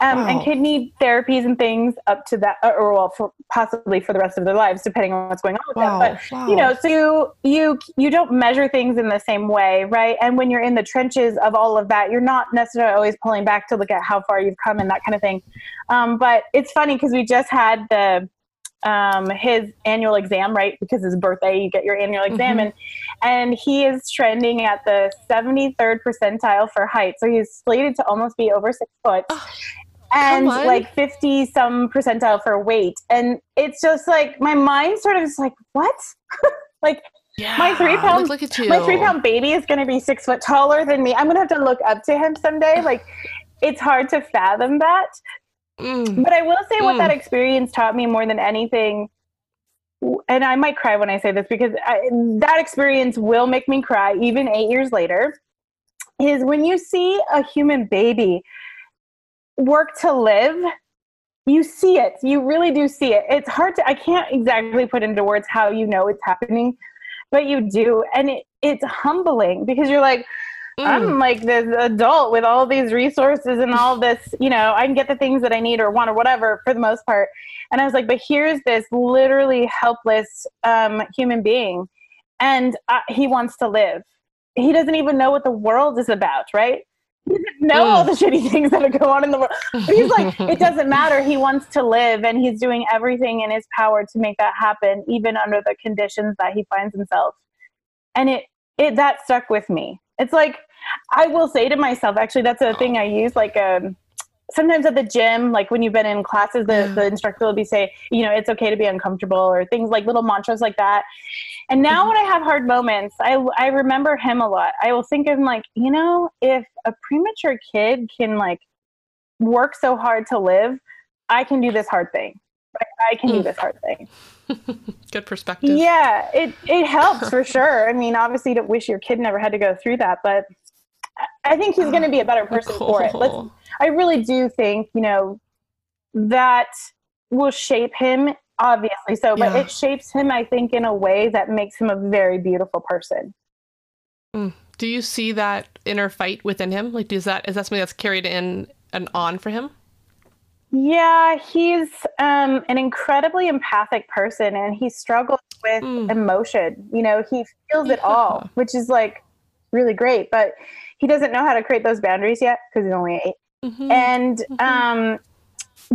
Um, Wow. and kidney therapies and things up to that, or well, for possibly for the rest of their lives, depending on what's going on with Wow. them. But wow. you know, so you you you don't measure things in the same way, right? And when you're in the trenches of all of that, you're not necessarily always pulling back to look at how far you've come and that kind of thing. Um, but it's funny because we just had the um, his annual exam, right? Because his birthday, you get your annual exam, Mhm. and and he is trending at the 73rd percentile for height. So he's slated to almost be over six foot. Oh, and like 50 some percentile for weight. And it's just like my mind sort of is like, what? like yeah. my three pound- Look, look at you. my three pound baby is going to be six foot taller than me. I'm going to have to look up to him someday. Like it's hard to fathom that. Mm. But I will say what Mm. that experience taught me more than anything, and I might cry when I say this because I, that experience will make me cry even eight years later, is when you see a human baby work to live, you see it. You really do see it. It's hard to, I can't exactly put into words how you know it's happening, but you do. And it, it's humbling because you're like, Mm. I'm like this adult with all these resources and all this, you know, I can get the things that I need or want or whatever for the most part. And I was like, but here's this literally helpless um, human being, and uh, he wants to live. He doesn't even know what the world is about, right? He doesn't know all the shitty things that go on in the world. But he's like, it doesn't matter. He wants to live, and he's doing everything in his power to make that happen, even under the conditions that he finds himself. And it, it that stuck with me. It's like I will say to myself, actually, that's a thing I use. Like um, sometimes at the gym, like when you've been in classes, the, Yeah. the instructor will be say, you know, it's okay to be uncomfortable, or things like little mantras like that. And now Mhm. when I have hard moments, I I remember him a lot. I will think of him like, you know, if a premature kid can like work so hard to live, I can do this hard thing. I can do Mm. this hard thing. Good perspective. Yeah, it it helps for sure. I mean, obviously, you don't wish your kid never had to go through that, but I- think he's going to be a better person for it. Let's, I really do think you know that will shape him, obviously. So, but Yeah. it shapes him, I think, in a way that makes him a very beautiful person. Do you see that inner fight within him? Like, is that is that something that's carried in and on for him? Yeah, he's um, an incredibly empathic person, and he struggles with Mm. emotion. You know, he feels it all, which is like really great. But he doesn't know how to create those boundaries yet because he's only eight. Mhm. and Mhm. um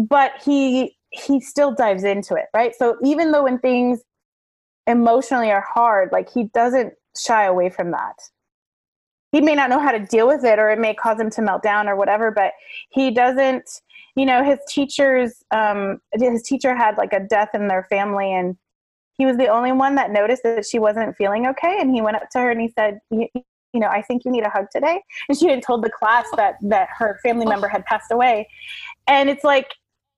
but he he still dives into it right? So even though when things emotionally are hard like he doesn't shy away from that. He may not know how to deal with it or it may cause him to melt down or whatever but he doesn't you know his teachers um his teacher had like a death in their family and he was the only one that noticed that she wasn't feeling okay and he went up to her and he said you, you know i think you need a hug today. And she had told the class that that her family member had passed away. And it's like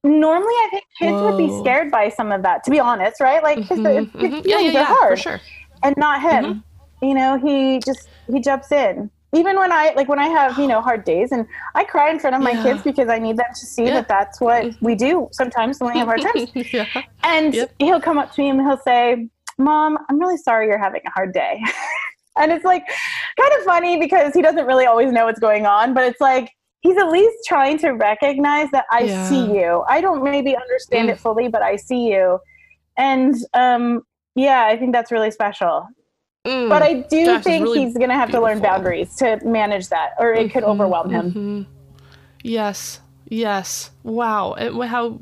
normally i think kids would be scared by some of that to be honest right Like, the, Mhm, the mhm. Yeah, yeah, yeah, are hard for sure. and not him Mm-hmm. you know he just he jumps in even when i like when i have you know hard days and i cry in front of my Yeah. kids because i need them to see Yeah. that that's what we do sometimes when we have hard times yeah. and Yep. he'll come up to me and he'll say, Mom, I'm really sorry you're having a hard day. and it's like kind of funny because he doesn't really always know what's going on, but it's like he's at least trying to recognize that I Yeah. see you. I don't maybe understand Mm. it fully, but I see you. And um, yeah, I think that's really special. Mm. But I do Josh think really he's going to have to learn boundaries to manage that, or it could Mhm, overwhelm him. mhm. Yes, yes. Wow. And how,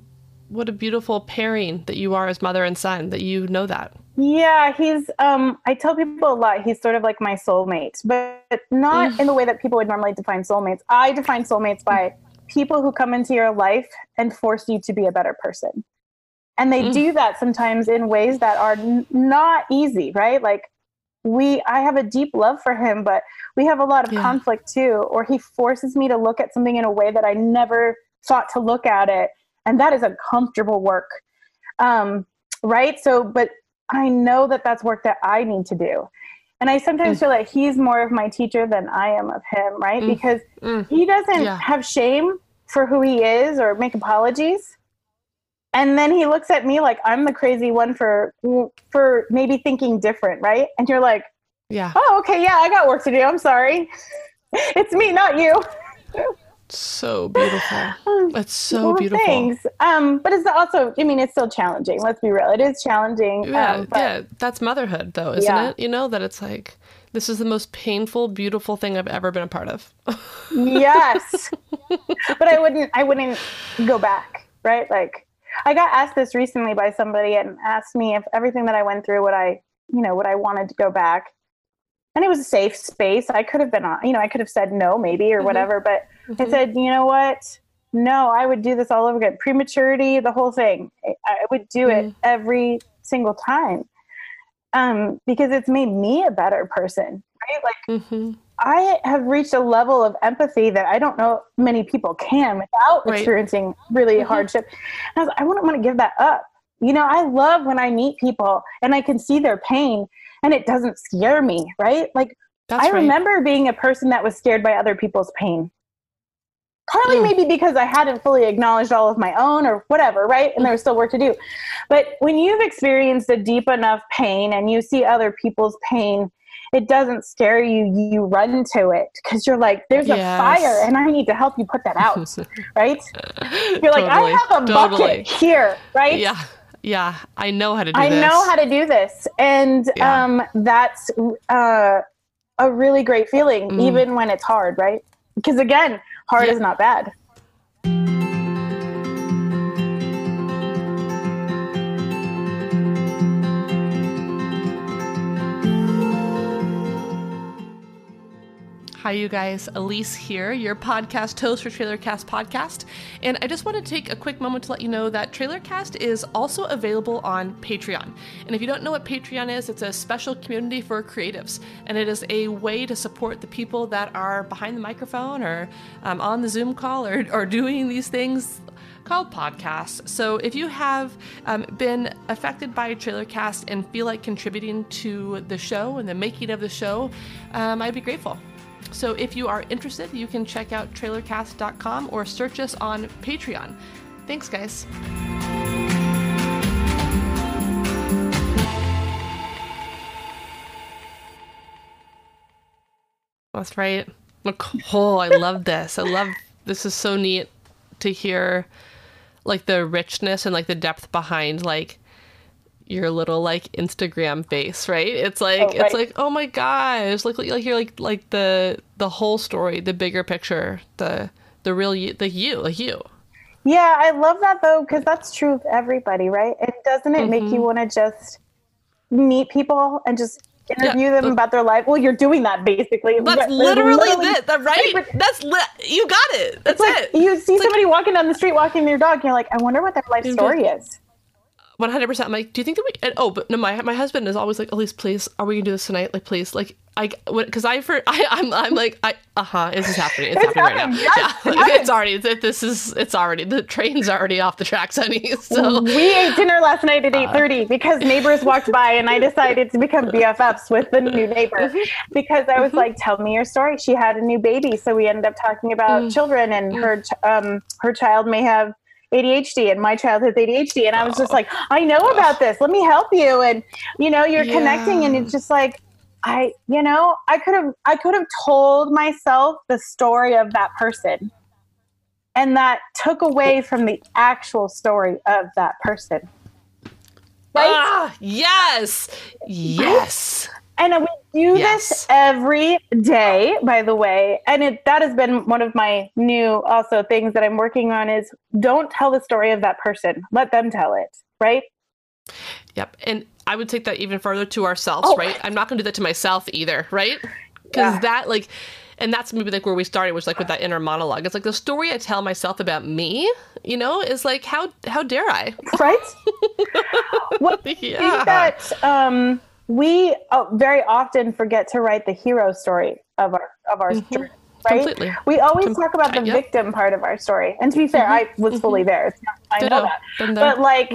what a beautiful pairing that you are as mother and son, that you know that. Yeah, he's um I tell people a lot he's sort of like my soulmate, but not Mm. in the way that people would normally define soulmates. I define soulmates by people who come into your life and force you to be a better person. And they Mm. do that sometimes in ways that are n- not easy, right? Like we I have a deep love for him, but we have a lot of Yeah. conflict too, or he forces me to look at something in a way that I never thought to look at it, and that is uncomfortable work. Um right? So but I know that that's work that I need to do. And I sometimes Mm. feel like he's more of my teacher than I am of him, right? Mm. Because Mm. he doesn't Yeah. have shame for who he is or make apologies. And then he looks at me like I'm the crazy one for for maybe thinking different, right? And you're like, Yeah. "Oh, okay, yeah, I got work to do. I'm sorry. it's me, not you." So beautiful. That's so Well, beautiful. Thanks. Um, but it's also, I mean, it's still challenging. Let's be real. It is challenging. Yeah, um, but yeah, that's motherhood, though, isn't Yeah. it? You know that it's like this is the most painful, beautiful thing I've ever been a part of. yes. but I wouldn't, I wouldn't go back, right? Like, I got asked this recently by somebody and asked me if everything that I went through, would I, you know, would I wanted to go back? And it was a safe space. I could have been on, you know, I could have said no, maybe, or whatever. But I said, you know what? No, I would do this all over again. Prematurity, the whole thing. I, would do it every single time. Um, because it's made me a better person, right? Like hmm I have reached a level of empathy that I don't know many people can without Right. experiencing really Mhm. hardship. And I, was, I wouldn't want to give that up. You know, I love when I meet people and I can see their pain and it doesn't scare me, right? Like That's I right. remember being a person that was scared by other people's pain. Partly Mm. maybe because I hadn't fully acknowledged all of my own or whatever, right? And there was still work to do. But when you've experienced a deep enough pain and you see other people's pain, it doesn't scare you. You run to it because you're like, there's Yes. a fire and I need to help you put that out, right? You're like, I have a totally. bucket here, right? Yeah, yeah. I know how to do this. I this. know how to do this. And Yeah. um, that's uh, a really great feeling, Mm. even when it's hard, right? Because again, hard Yeah. is not bad. Hi, you guys. Elise here, your podcast host for TrailerCast Podcast. And I just want to take a quick moment to let you know that TrailerCast is also available on Patreon. And if you don't know what Patreon is, it's a special community for creatives. And it is a way to support the people that are behind the microphone or um, on the Zoom call or, or doing these things called podcasts. So if you have um, been affected by Trailercast and feel like contributing to the show and the making of the show, um, I'd be grateful. So if you are interested, you can check out trailercast.com or search us on Patreon. Thanks, guys. That's right. Nicole, I love this. I love this is so neat to hear like the richness and like the depth behind like your little like Instagram face, right? It's like Oh, it's like oh my gosh, like like you're like like the the whole story, the bigger picture, the the real you, the you, like you. Yeah, I love that though, because that's true of everybody, right? And doesn't it make Mm-hmm. you want to just meet people and just interview Yeah. them about their life? Well, you're doing that basically. That's Right, literally, it, that right? That's li- you got it. That's like it. you see It's like- somebody walking down the street walking their dog, and you're like, I wonder what their life story is. One hundred percent. I'm like, do you think that we? And, oh, but no, my my husband is always like, Elise, please, are we gonna do this tonight? Like, please, like, I, because I for I, I'm I'm like, I, uh huh, this is happening. It's, It's happening right now. Yes, yeah, like, it's already. This is. It's already. The train's already off the tracks, honey. So We ate dinner last night Uh, at eight thirty because neighbors walked by, and I decided to become BFFs with the new neighbor Mm-hmm. because I was like, "Tell me your story." She had a new baby, so we ended up talking about Mm. children, and her um her child may have ADHD, and my child has ADHD, and I was just like, "I know about this. Let me help you." And you know, you're connecting, and it's just like. I, you know, I could have, I could have told myself the story of that person, and that took away from the actual story of that person. Right? ah, yes, yes. And we do Yes. this every day, by the way. And it, that has been one of my new also things that I'm working on is don't tell the story of that person. Let them tell it. Right? Yep. And I would take that even further to ourselves, Oh. right? I'm not going to do that to myself either, right? Because Yeah. that, like, and that's maybe like where we started, was like with that inner monologue. It's like the story I tell myself about me, you know, is like, how how dare I? Right? what I Yeah. think that um, we uh, very often forget to write the hero story of our of our story. Right? Mm-hmm. Completely. We always Com- talk about the yep. victim part of our story. And to be fair, I was fully there. Not, I Ditto. know that. But like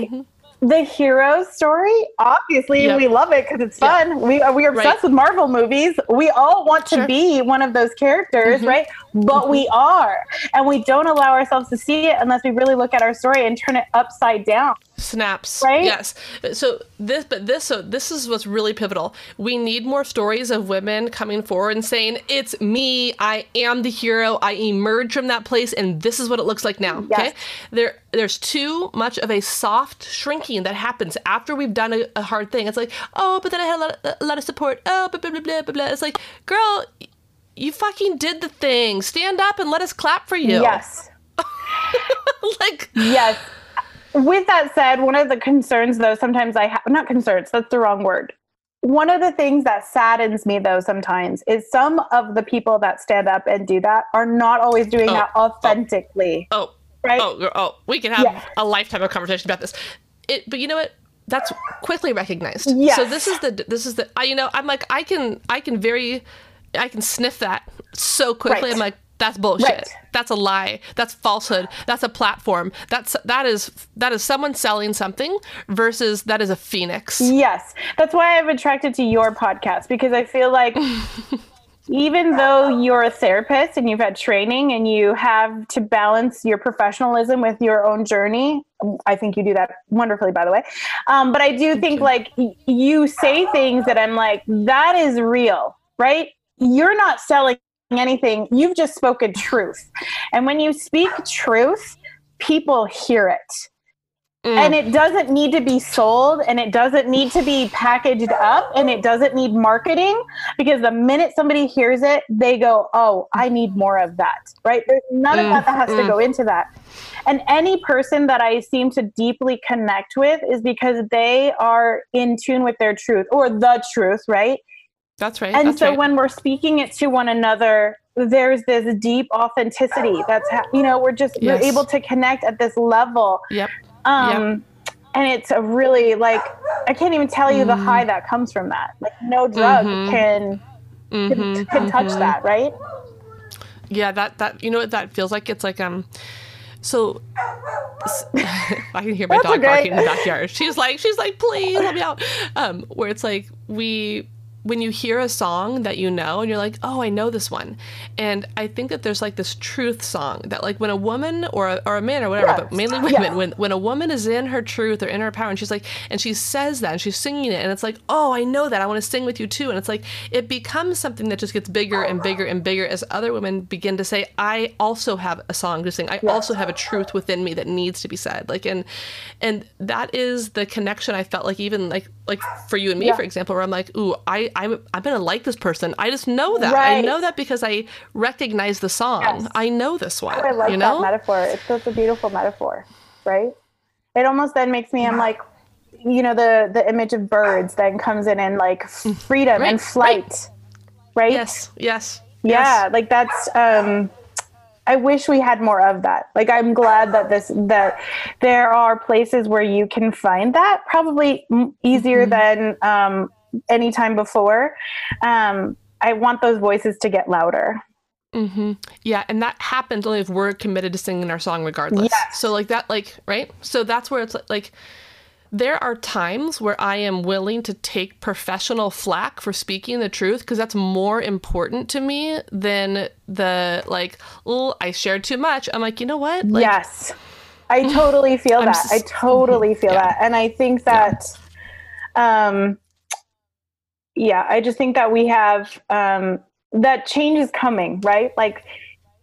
the hero story, obviously Yep. we love it because it's fun. We are we are obsessed Right. with Marvel movies. We all want to Sure. be one of those characters, right? But we mm-hmm. are. And we don't allow ourselves to see it unless we really look at our story and turn it upside down. Snaps. Right? Yes. So this but this so this is what's really pivotal. We need more stories of women coming forward and saying, It's me, I am the hero, I emerged from that place, and this is what it looks like now. Yes. Okay. There there's too much of a soft shrinking that happens after we've done a, a hard thing. It's like, oh, but then I had a lot of, a lot of support. Oh, blah, blah, blah, blah, blah. It's like, girl, you fucking did the thing. Stand up and let us clap for you. Yes. like, Yes. With that said, one of the concerns, though, sometimes I have not concerns, that's the wrong word. One of the things that saddens me, though, sometimes is some of the people that stand up and do that are not always doing Oh, that oh. authentically. oh, Right? oh, oh, we can have a lifetime of conversation about this. It, but you know what? That's quickly recognized. Yes. So this is the this is the I you know I'm like I can I can very I can sniff that so quickly. Right. I'm like that's bullshit. Right. That's a lie. That's falsehood. That's a platform. That's that is that is someone selling something versus that is a phoenix. Yes. That's why I'm attracted to your podcast because I feel like even though you're a therapist and you've had training and you have to balance your professionalism with your own journey, I think you do that wonderfully, by the way. Um, but I do think like you say things that I'm like, that is real, right? You're not selling anything. You've just spoken truth. And when you speak truth, people hear it Mm. and it doesn't need to be sold and it doesn't need to be packaged up and it doesn't need marketing because the minute somebody hears it they go oh i need more of that right there's none of Mm, that that has to mm. go into that and any person that i seem to deeply connect with is because they are in tune with their truth or the truth right That's right. and that's so right. when we're speaking it to one another there's this deep authenticity that's ha- you know we're just Yes. we're able to connect at this level Yep. um and it's a really like i can't even tell you the Mm. high that comes from that like no drug Mhm. can can, Mhm, can touch mhm. that right Yeah, that that you know what that feels like? It's like um so I can hear my That's dog okay. barking in the backyard. She's like she's like please let me out. Um where it's like we when you hear a song that you know and you're like, "Oh, I know this one." And I think that there's like this truth song that like when a woman or a, or a man or whatever, Yes. but mainly women, Yes. when when a woman is in her truth or in her power and she's like and she says that and she's singing it and it's like, "Oh, I know that. I want to sing with you too." And it's like it becomes something that just gets bigger and bigger and bigger as other women begin to say, "I also have a song to sing. I also have a truth within me that needs to be said." Like and and that is the connection I felt like even like like for you and me Yeah. for example where I'm like, "Ooh, I I'm I'm going to like this person. I just know that. I know that because I recognize the song. Yes. I know this one." i like you know? that metaphor it's such a beautiful metaphor right it almost then makes me i'm like you know the the image of birds then comes in and like freedom Mm. Right, and flight right, Yes, yes. yeah yes. like that's um i wish we had more of that like i'm glad that this that there are places where you can find that probably easier than um any time before um i want those voices to get louder hmm Yeah, and that happens only if we're committed to singing our song regardless. Yes. So like that, like right. So that's where it's like, there are times where I am willing to take professional flack for speaking the truth because that's more important to me than the like, oh, I shared too much. I'm like, you know what? Like, yes i totally feel that s- i totally feel Yeah. that and i think that um yeah i just think that we have um that change is coming right like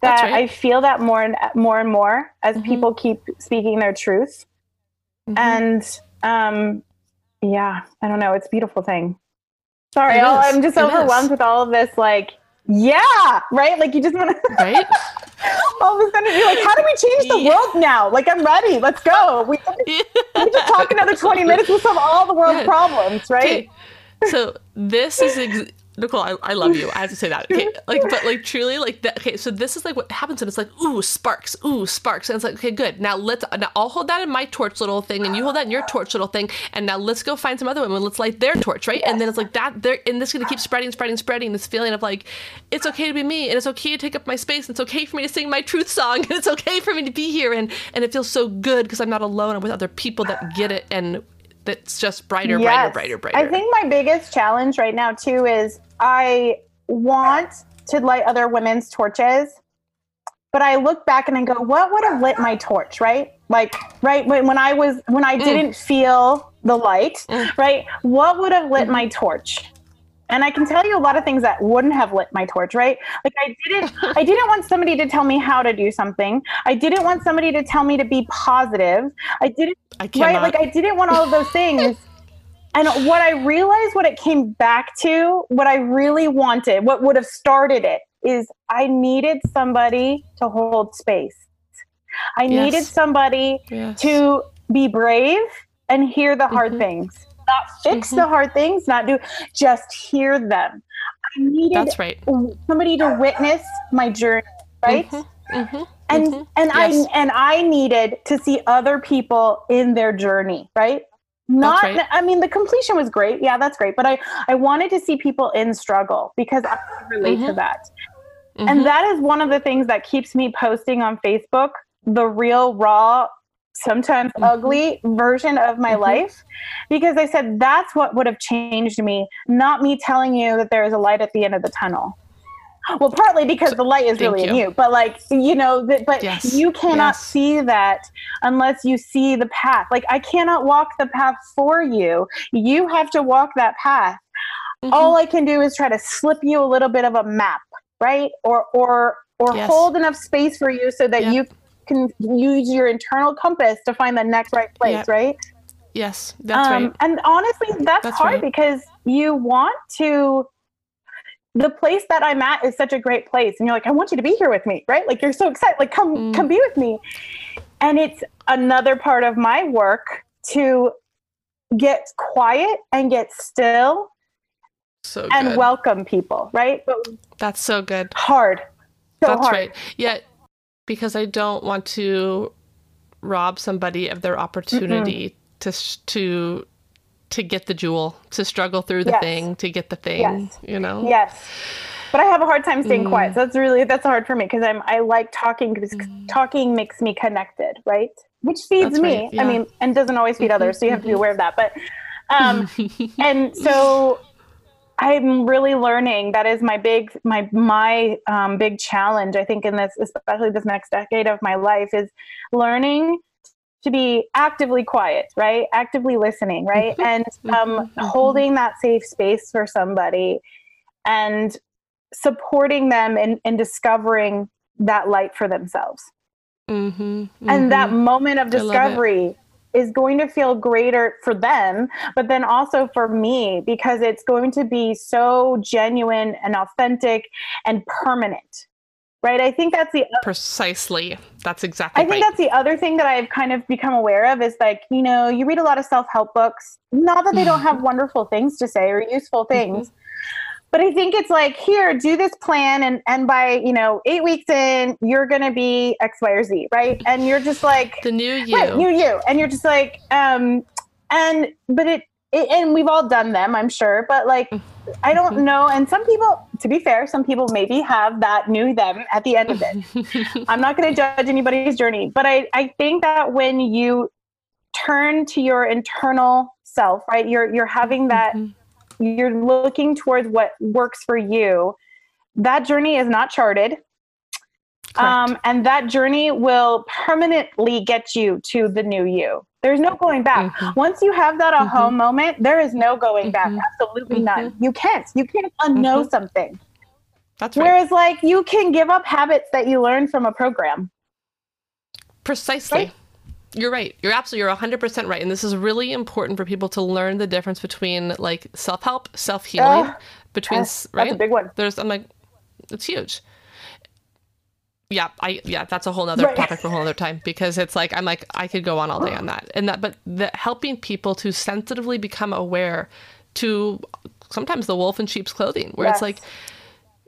that right. i feel that more and more and more as Mhm. people keep speaking their truth mhm. and um yeah i don't know it's a beautiful thing sorry i'm just It overwhelmed is. with all of this like yeah right like you just want to right. all of a sudden you're like how do we change the Yeah. world now like i'm ready let's go we, we just talk another 20 minutes we'll solve all the world's Yeah. problems right Okay. So this is ex- Nicole. I, I love you. I have to say that. Okay. Like, but like truly, like that. Okay. So this is like what happens, and it's like, ooh, sparks, ooh, sparks, and it's like, okay, good. Now let's. Now I'll hold that in my torch little thing, and you hold that in your torch little thing, and now let's go find some other women. Let's light their torch, right? And then it's like that. There, and this is gonna keep spreading, spreading, spreading. This feeling of like, it's okay to be me, and it's okay to take up my space, and it's okay for me to sing my truth song, and it's okay for me to be here, and and it feels so good because I'm not alone. I'm with other people that get it, and that's just brighter, brighter, Yes. brighter, brighter. I think my biggest challenge right now too is I want to light other women's torches, but I look back and I go, what would have lit my torch, right? Like, right when, when I was when I mm. didn't feel the light, mm. right? What would have lit mm-hmm. my torch? And I can tell you a lot of things that wouldn't have lit my torch, right? Like I didn't I didn't want somebody to tell me how to do something. I didn't want somebody to tell me to be positive. I didn't I right? Like I didn't want all of those things. and what I realized what it came back to, what I really wanted, what would have started it is I needed somebody to hold space. I yes. needed somebody yes. to be brave and hear the hard mm-hmm. things. Not fix mm-hmm. the hard things, not do just hear them. I needed That's right. somebody to witness my journey, right? Mm-hmm. mm-hmm. And mm-hmm. and yes. I and I needed to see other people in their journey, right? not right. i mean the completion was great yeah that's great but i i wanted to see people in struggle because i relate mm-hmm. to that mm-hmm. and that is one of the things that keeps me posting on facebook the real raw sometimes mm-hmm. ugly version of my mm-hmm. life because i said that's what would have changed me not me telling you that there is a light at the end of the tunnel well partly because so, the light is really you. in you but like you know that but yes. you cannot yes. see that unless you see the path like i cannot walk the path for you you have to walk that path mm-hmm. all i can do is try to slip you a little bit of a map right or or or yes. hold enough space for you so that yep. you can use your internal compass to find the next right place yep. right yes that's um, right and honestly that's, that's hard right. because you want to the place that I'm at is such a great place. And you're like, I want you to be here with me, right? Like you're so excited, like come mm. come be with me. And it's another part of my work to get quiet and get still so and good. welcome people, right? But that's so good. Hard. So that's hard. right. Yeah, because I don't want to rob somebody of their opportunity Mm-mm. to to to get the jewel, to struggle through the yes. thing, to get the thing, yes. you know? Yes. But I have a hard time staying mm. quiet. So that's really, that's hard for me because I'm, I like talking because mm. talking makes me connected, right? Which feeds me. Yeah. I mean, and doesn't always feed mm-hmm. others. So you have to be mm-hmm. aware of that. But, um, and so I'm really learning. That is my big, my, my, um, big challenge, I think in this, especially this next decade of my life is learning to be actively quiet, right? Actively listening, right? Mm-hmm. and um, mm-hmm. holding that safe space for somebody and supporting them in, in discovering that light for themselves. Mm-hmm, mm-hmm. And that moment of discovery is going to feel greater for them, but then also for me because it's going to be so genuine and authentic and permanent right i think that's the precisely that's exactly i think right. that's the other thing that i've kind of become aware of is like you know you read a lot of self-help books not that they don't have wonderful things to say or useful mm-hmm. things mm-hmm. But i think it's like here do this plan and and by you know eight weeks in you're gonna be x y or z right and you're just like the new you right, new you and you're just like um and but it, it and we've all done them i'm sure but like mm-hmm I don't mm-hmm. know. And some people, to be fair, some people maybe have that new them at the end of it. I'm not going to judge anybody's journey, but I, I think that when you turn to your internal self, right, you're, you're having that, mm-hmm. You're looking towards what works for you. That journey is not charted. Um, and that journey will permanently get you to the new you. There's no going back. Mm-hmm. Once you have that aha mm-hmm. moment, there is no going back. Mm-hmm. Absolutely mm-hmm. none. You can't. You can't unknow mm-hmm. something. That's right. Whereas, like, you can give up habits that you learned from a program. Precisely. Right? You're right. You're absolutely, you're 100% right. And this is really important for people to learn the difference between like self help, self healing, uh, between, yes, right? That's a big one. There's, I'm like, it's huge yeah, I yeah, that's a whole other right. topic for a whole other time because it's like I'm like I could go on all day on that and that, but the helping people to sensitively become aware to sometimes the wolf in sheep's clothing, where yes. it's like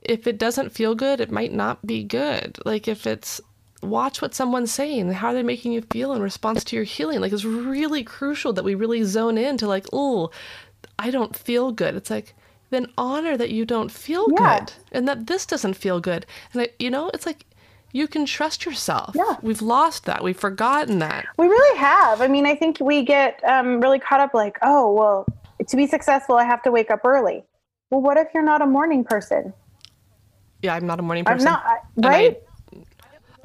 if it doesn't feel good, it might not be good. Like if it's watch what someone's saying, how are they making you feel in response to your healing? Like it's really crucial that we really zone in to like, oh, I don't feel good. It's like then honor that you don't feel yeah. good and that this doesn't feel good. And I, you know, it's like you can trust yourself. Yeah. We've lost that. We've forgotten that. We really have. I mean, I think we get um, really caught up like, oh, well, to be successful, I have to wake up early. Well, what if you're not a morning person? Yeah, I'm not a morning person. I'm not, right?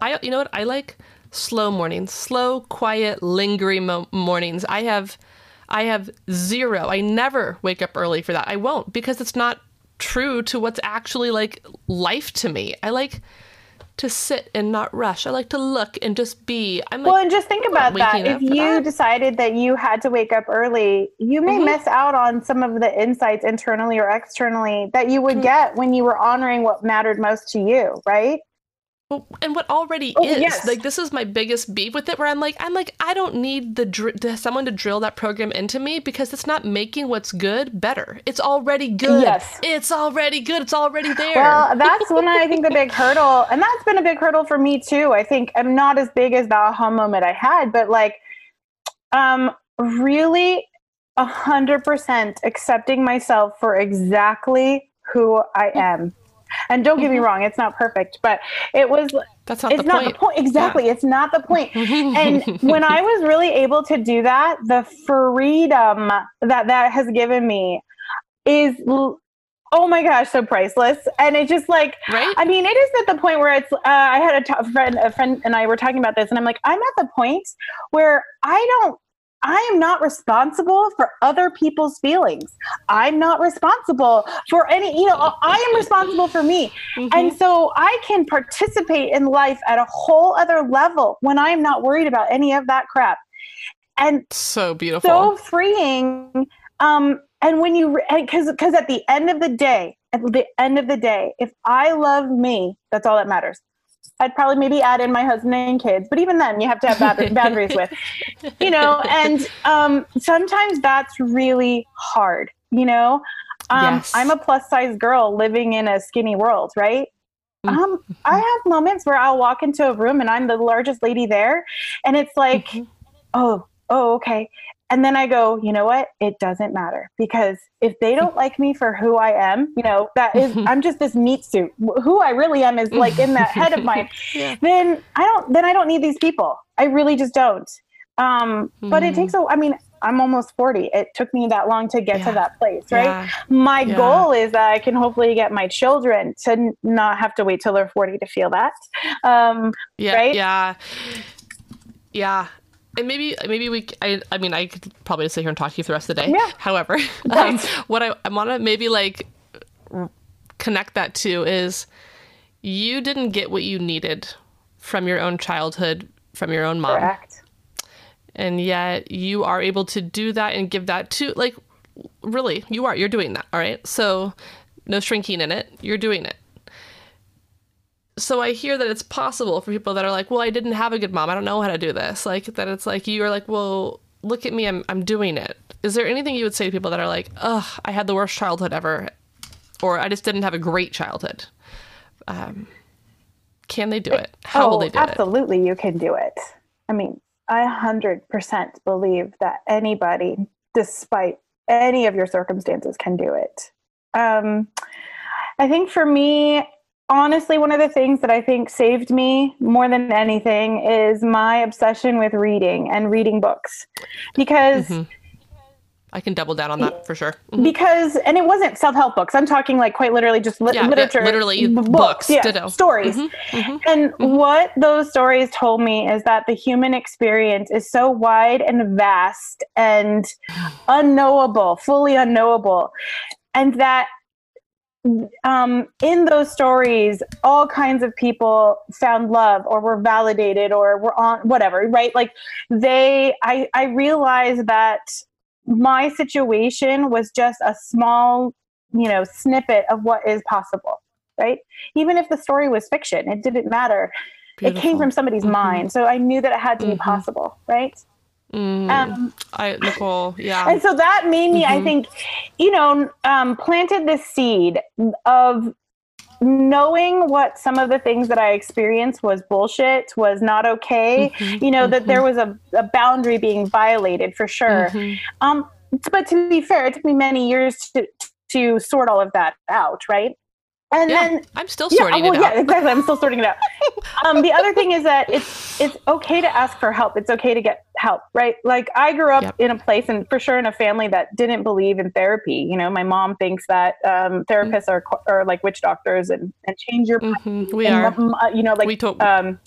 I you know what I like slow mornings, slow, quiet, lingering mo- mornings. I have I have zero. I never wake up early for that. I won't because it's not true to what's actually like life to me. I like to sit and not rush. I like to look and just be. I'm like, well, and just think about that. If you that. decided that you had to wake up early, you may mm-hmm. miss out on some of the insights internally or externally that you would mm-hmm. get when you were honoring what mattered most to you, right? And what already oh, is yes. like this is my biggest beef with it where i'm like i'm like i don't need the dr- someone to drill that program into me because it's not making what's good better. It's already good. Yes. It's already good. It's already there. Well that's when i think the big hurdle and that's been a big hurdle for me too. I think i'm not as big as the aha moment i had but like um really a hundred percent accepting myself for exactly who i am and don't get me mm-hmm. wrong, it's not perfect, but it was that's not it's the not point. the point. Exactly. Yeah. It's not the point. and when I was really able to do that, the freedom that that has given me is oh my gosh so priceless and it's just like right i mean it is at the point where it's uh, i had a t- friend a friend and i were talking about this and i'm like i'm at the point where i don't I am not responsible for other people's feelings. I'm not responsible for any, you know, I am responsible for me. Mm-hmm. And so I can participate in life at a whole other level when I am not worried about any of that crap. And so beautiful. So freeing. Um, and when you, because because at the end of the day, at the end of the day, if I love me, that's all that matters. I'd probably maybe add in my husband and kids, but even then, you have to have boundaries with, you know. And um, sometimes that's really hard, you know. Um, yes. I'm a plus size girl living in a skinny world, right? Mm-hmm. Um, I have moments where I'll walk into a room and I'm the largest lady there, and it's like, mm-hmm. oh, oh, okay. And then I go, you know what? It doesn't matter because if they don't like me for who I am, you know, that is, I'm just this meat suit. Who I really am is like in that head of mine. yeah. Then I don't, then I don't need these people. I really just don't. Um, mm. But it takes a, I mean, I'm almost 40. It took me that long to get yeah. to that place, right? Yeah. My yeah. goal is that I can hopefully get my children to not have to wait till they're 40 to feel that. Um, yeah, right? Yeah. Yeah and maybe maybe we I, I mean I could probably sit here and talk to you for the rest of the day. Yeah. However, um, what I, I want to maybe like connect that to is you didn't get what you needed from your own childhood from your own mom. Correct. And yet you are able to do that and give that to like really you are you're doing that all right so no shrinking in it you're doing it so I hear that it's possible for people that are like, well, I didn't have a good mom. I don't know how to do this. Like that it's like you are like, well, look at me. I'm I'm doing it. Is there anything you would say to people that are like, ugh, I had the worst childhood ever, or I just didn't have a great childhood? Um, can they do it? How oh, will they do absolutely it? Absolutely, you can do it. I mean, I 100% believe that anybody, despite any of your circumstances, can do it. Um, I think for me, honestly, one of the things that I think saved me more than anything is my obsession with reading and reading books. Because mm-hmm. I can double down on that for sure. Mm-hmm. Because, and it wasn't self help books. I'm talking like quite literally just li- yeah, literature. Yeah, literally b- books, books yeah, Ditto. stories. Mm-hmm. mm-hmm. And mm-hmm. what those stories told me is that the human experience is so wide and vast and unknowable, fully unknowable. And that um, in those stories, all kinds of people found love or were validated or were on whatever, right? Like they, I, I realized that my situation was just a small, you know, snippet of what is possible, right? Even if the story was fiction, it didn't matter. Beautiful. It came from somebody's mm-hmm. mind. So I knew that it had to mm-hmm. be possible, right? Mm, um, I Nicole, yeah. And so that made me, mm-hmm. I think, you know, um, planted this seed of knowing what some of the things that I experienced was bullshit, was not okay. Mm-hmm, you know mm-hmm. that there was a, a, boundary being violated for sure. Mm-hmm. Um, but to be fair, it took me many years to to sort all of that out, right? And yeah, then I'm still sorting yeah, well, it out. Yeah, exactly. I'm still sorting it out. um, the other thing is that it's it's okay to ask for help. It's okay to get help, right? Like I grew up yep. in a place, and for sure in a family that didn't believe in therapy. You know, my mom thinks that um, therapists mm-hmm. are are like witch doctors and and change your mm-hmm. we and, are. You know, like we talk- um,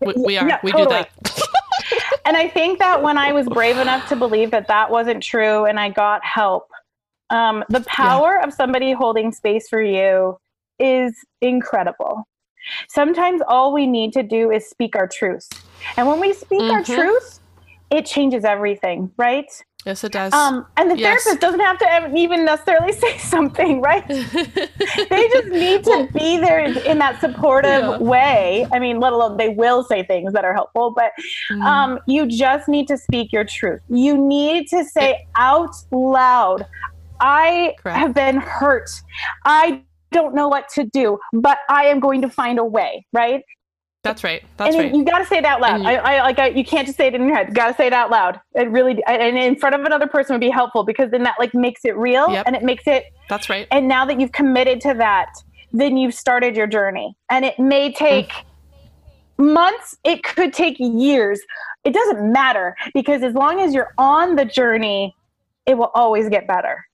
We, we are. Yeah, we totally. do that. and I think that when I was brave enough to believe that that wasn't true and I got help, um, the power of somebody holding space for you is incredible. Sometimes all we need to do is speak our truth. And when we speak our Mhm. truth, it changes everything, right? yes, it does. Um, and the Yes. therapist doesn't have to even necessarily say something, right? they just need to be there in that supportive Yeah. way. I mean, let alone they will say things that are helpful, but Mm. um, you just need to speak your truth. You need to say out loud, I Correct. have been hurt. I don't know what to do, but I am going to find a way, right? That's right. That's and right. you got to say it out loud. You- I, I like I, you can't just say it in your head. You got to say it out loud. It really and in front of another person would be helpful because then that like makes it real Yep. and it makes it That's right. and now that you've committed to that, then you've started your journey. And it may take months, it could take years. It doesn't matter because as long as you're on the journey, it will always get better.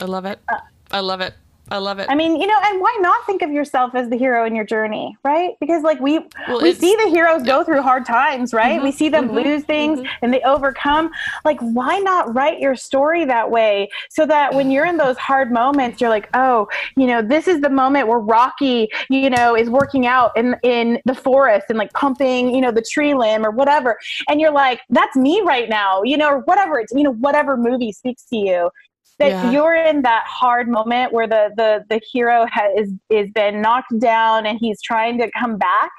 I love it. Uh, I love it. I love it. I mean, you know, and why not think of yourself as the hero in your journey, right? Because like we Well, we see the heroes go through hard times, right? Mhm, we see them mhm, lose things mhm. and they overcome. Like why not write your story that way so that when you're in those hard moments, you're like, "Oh, you know, this is the moment where Rocky, you know, is working out in in the forest and like pumping, you know, the tree limb or whatever." And you're like, "That's me right now." You know, or whatever it's, you know, whatever movie speaks to you that Yeah. you're in that hard moment where the the the hero has is is been knocked down and he's trying to come back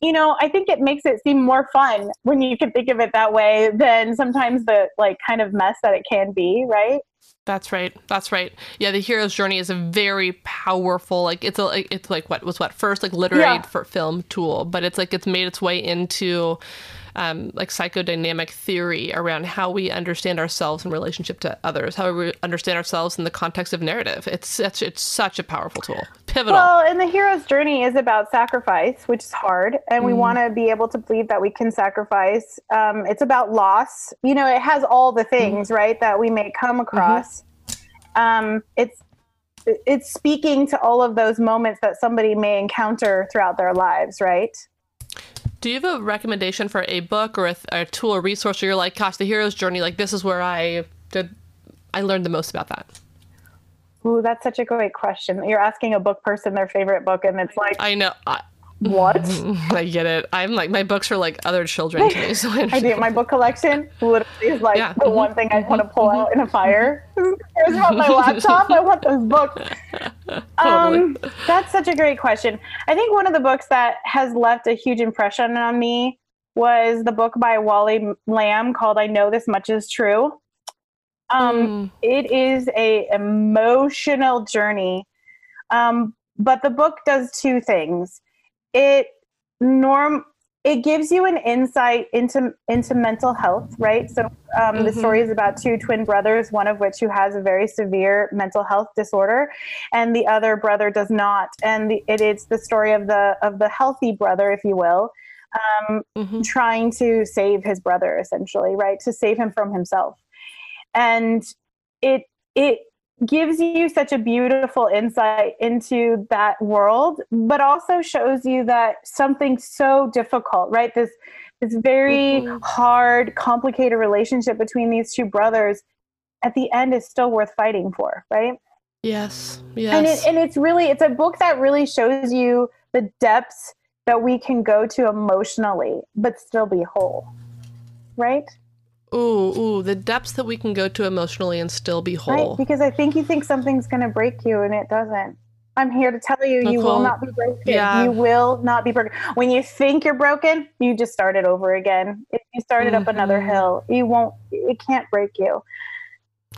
you know i think it makes it seem more fun when you can think of it that way than sometimes the like kind of mess that it can be right That's right. That's right. Yeah, the hero's journey is a very powerful. Like it's a. like, It's like what was what first like literary Yeah. for film tool, but it's like it's made its way into. Um, like psychodynamic theory around how we understand ourselves in relationship to others, how we understand ourselves in the context of narrative. It's such it's such a powerful tool, pivotal. well and the hero's journey is about sacrifice which is hard and we Mhm. want to be able to believe that we can sacrifice. Um, it's about loss. You know it has all the things right that we may come across. Um, it's it's speaking to all of those moments that somebody may encounter throughout their lives right Do you have a recommendation for a book or a, a tool or resource where you're like, gosh, the hero's journey, like this is where I did, I learned the most about that. Ooh, that's such a great question. You're asking a book person their favorite book, and it's like, I know. I, what? I get it. I'm like my books are like other children to me. So I, I do. My book collection literally is like Yeah. the one thing I want to pull out in a fire. Here's about my laptop. I want this book. Um, that's such a great question. I think one of the books that has left a huge impression on me was the book by Wally Lamb called "I Know This Much Is True." Um, Mm, it is a emotional journey um, but the book does two things it norm it gives you an insight into into mental health right so um, the Mhm. story is about two twin brothers one of which who has a very severe mental health disorder and the other brother does not and the, it is the story of the of the healthy brother if you will um, mhm. trying to save his brother essentially right to save him from himself and it it gives you such a beautiful insight into that world but also shows you that something so difficult right this this very Mhm. hard complicated relationship between these two brothers at the end is still worth fighting for right Yes. yes and it, and it's really it's a book that really shows you the depths that we can go to emotionally but still be whole right ooh, ooh, the depths that we can go to emotionally and still be whole. right because i think you think something's going to break you and it doesn't i'm here to tell you you will not be broken yeah. you will not be broken when you think you're broken you just start it over again if you started up mm-hmm. another hill you won't it can't break you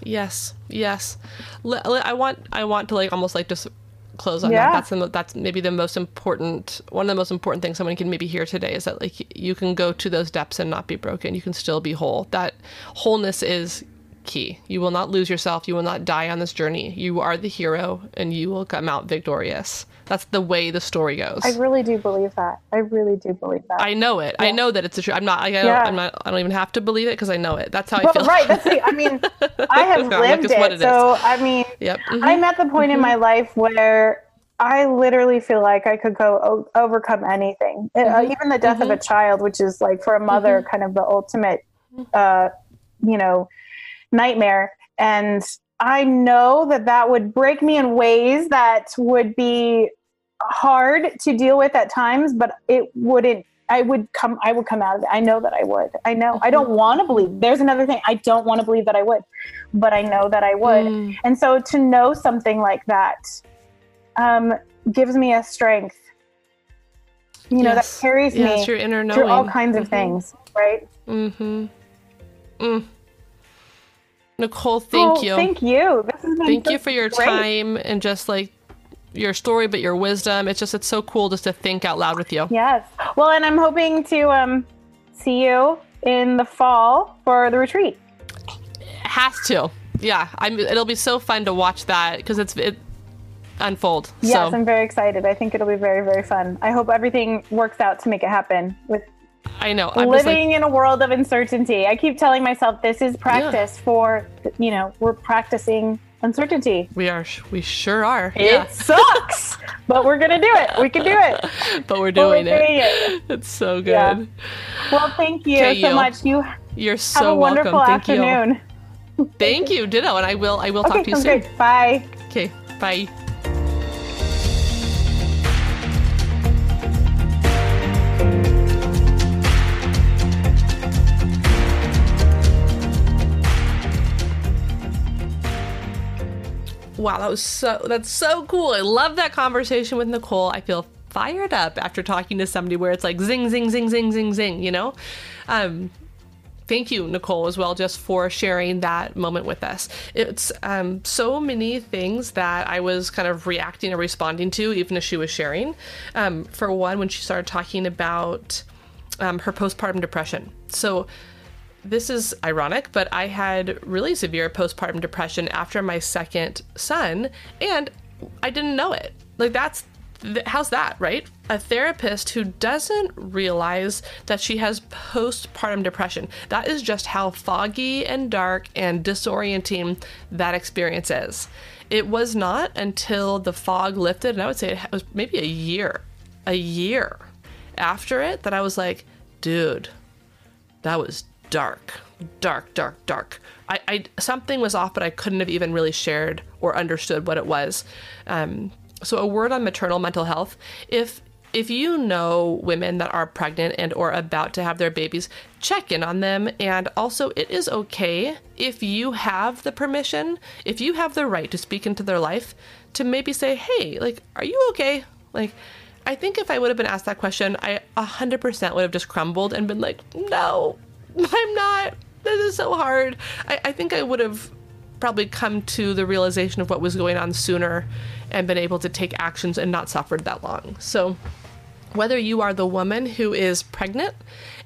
Yes, yes. I want, I want to like almost like just close on Yeah. that. That's the, that's maybe the most important. One of the most important things someone can maybe hear today is that like you can go to those depths and not be broken. You can still be whole. That wholeness is key. You will not lose yourself. You will not die on this journey. You are the hero, and you will come out victorious. That's the way the story goes. i really do believe that i really do believe that I know it. I know that it's the truth. I'm not. I, don't, Yeah. I'm not. I don't even have to believe it because I know it. That's how I feel. right that's the i mean i have Yeah, lived it it so i mean Yep. mhm. I'm at the point in my life where I literally feel like I could go o- overcome anything, Uh, Mm-hmm. even the death of a child, which is like for a mother kind of the ultimate, uh, you know, nightmare. And I know that that would break me in ways that would be hard to deal with at times, but it wouldn't. I would come. I would come out of it. I know that I would. I know. I don't want to believe. There's another thing. I don't want to believe that I would, but I know that I would. Mm. And so to know something like that um, gives me a strength, you know, that carries Yeah, me it's your inner through all kinds of things, right? Mm-hmm. Mm. Nicole, thank Oh, you. Thank you. This has been Thank so you for your great. time and just like your story, but your wisdom. It's just it's so cool just to think out loud with you. Yes. Well, and I'm hoping to um, see you in the fall for the retreat. Has to. Yeah, I'm. It'll be so fun to watch that because it's it unfold. Yes, so I'm very excited. I think it'll be very, very fun. I hope everything works out to make it happen with I know. I'm just like living in a world of uncertainty. I keep telling myself this is practice for, you know, we're practicing uncertainty. we are. We sure are. It Yeah, sucks, but we're going to do it. We can do it. but we're But we're doing it. it. It's so good. Yeah. Well, thank you Okay, so much. You You're so have a wonderful welcome. Thank afternoon. you. Thank you. Ditto. And I will. I will Okay, talk to you soon. great. Bye. Okay. Bye. Wow, that was so that's so cool. I love that conversation with Nicole. I feel fired up after talking to somebody where it's like zing zing zing zing zing zing, you know? Um thank you nicole as well just for sharing that moment with us it's um, so many things that i was kind of reacting or responding to even as she was sharing um, for one when she started talking about um, her postpartum depression so this is ironic, but I had really severe postpartum depression after my second son, and I didn't know it. Like, that's th- how's that, right? A therapist who doesn't realize that she has postpartum depression. That is just how foggy and dark and disorienting that experience is. It was not until the fog lifted, and I would say it was maybe a year, a year after it, that I was like, dude, that was dark dark dark dark. I, I something was off but i couldn't have even really shared or understood what it was. Um, so a word on maternal mental health. If if you know women that are pregnant and or about to have their babies check in on them. And also it is okay if you have the permission if you have the right to speak into their life to maybe say hey like are you okay? Like I think if I would have been asked that question, I 100% would have just crumbled and been like, no, I'm not. This is so hard. I, I think I would have probably come to the realization of what was going on sooner and been able to take actions and not suffered that long. So, whether you are the woman who is pregnant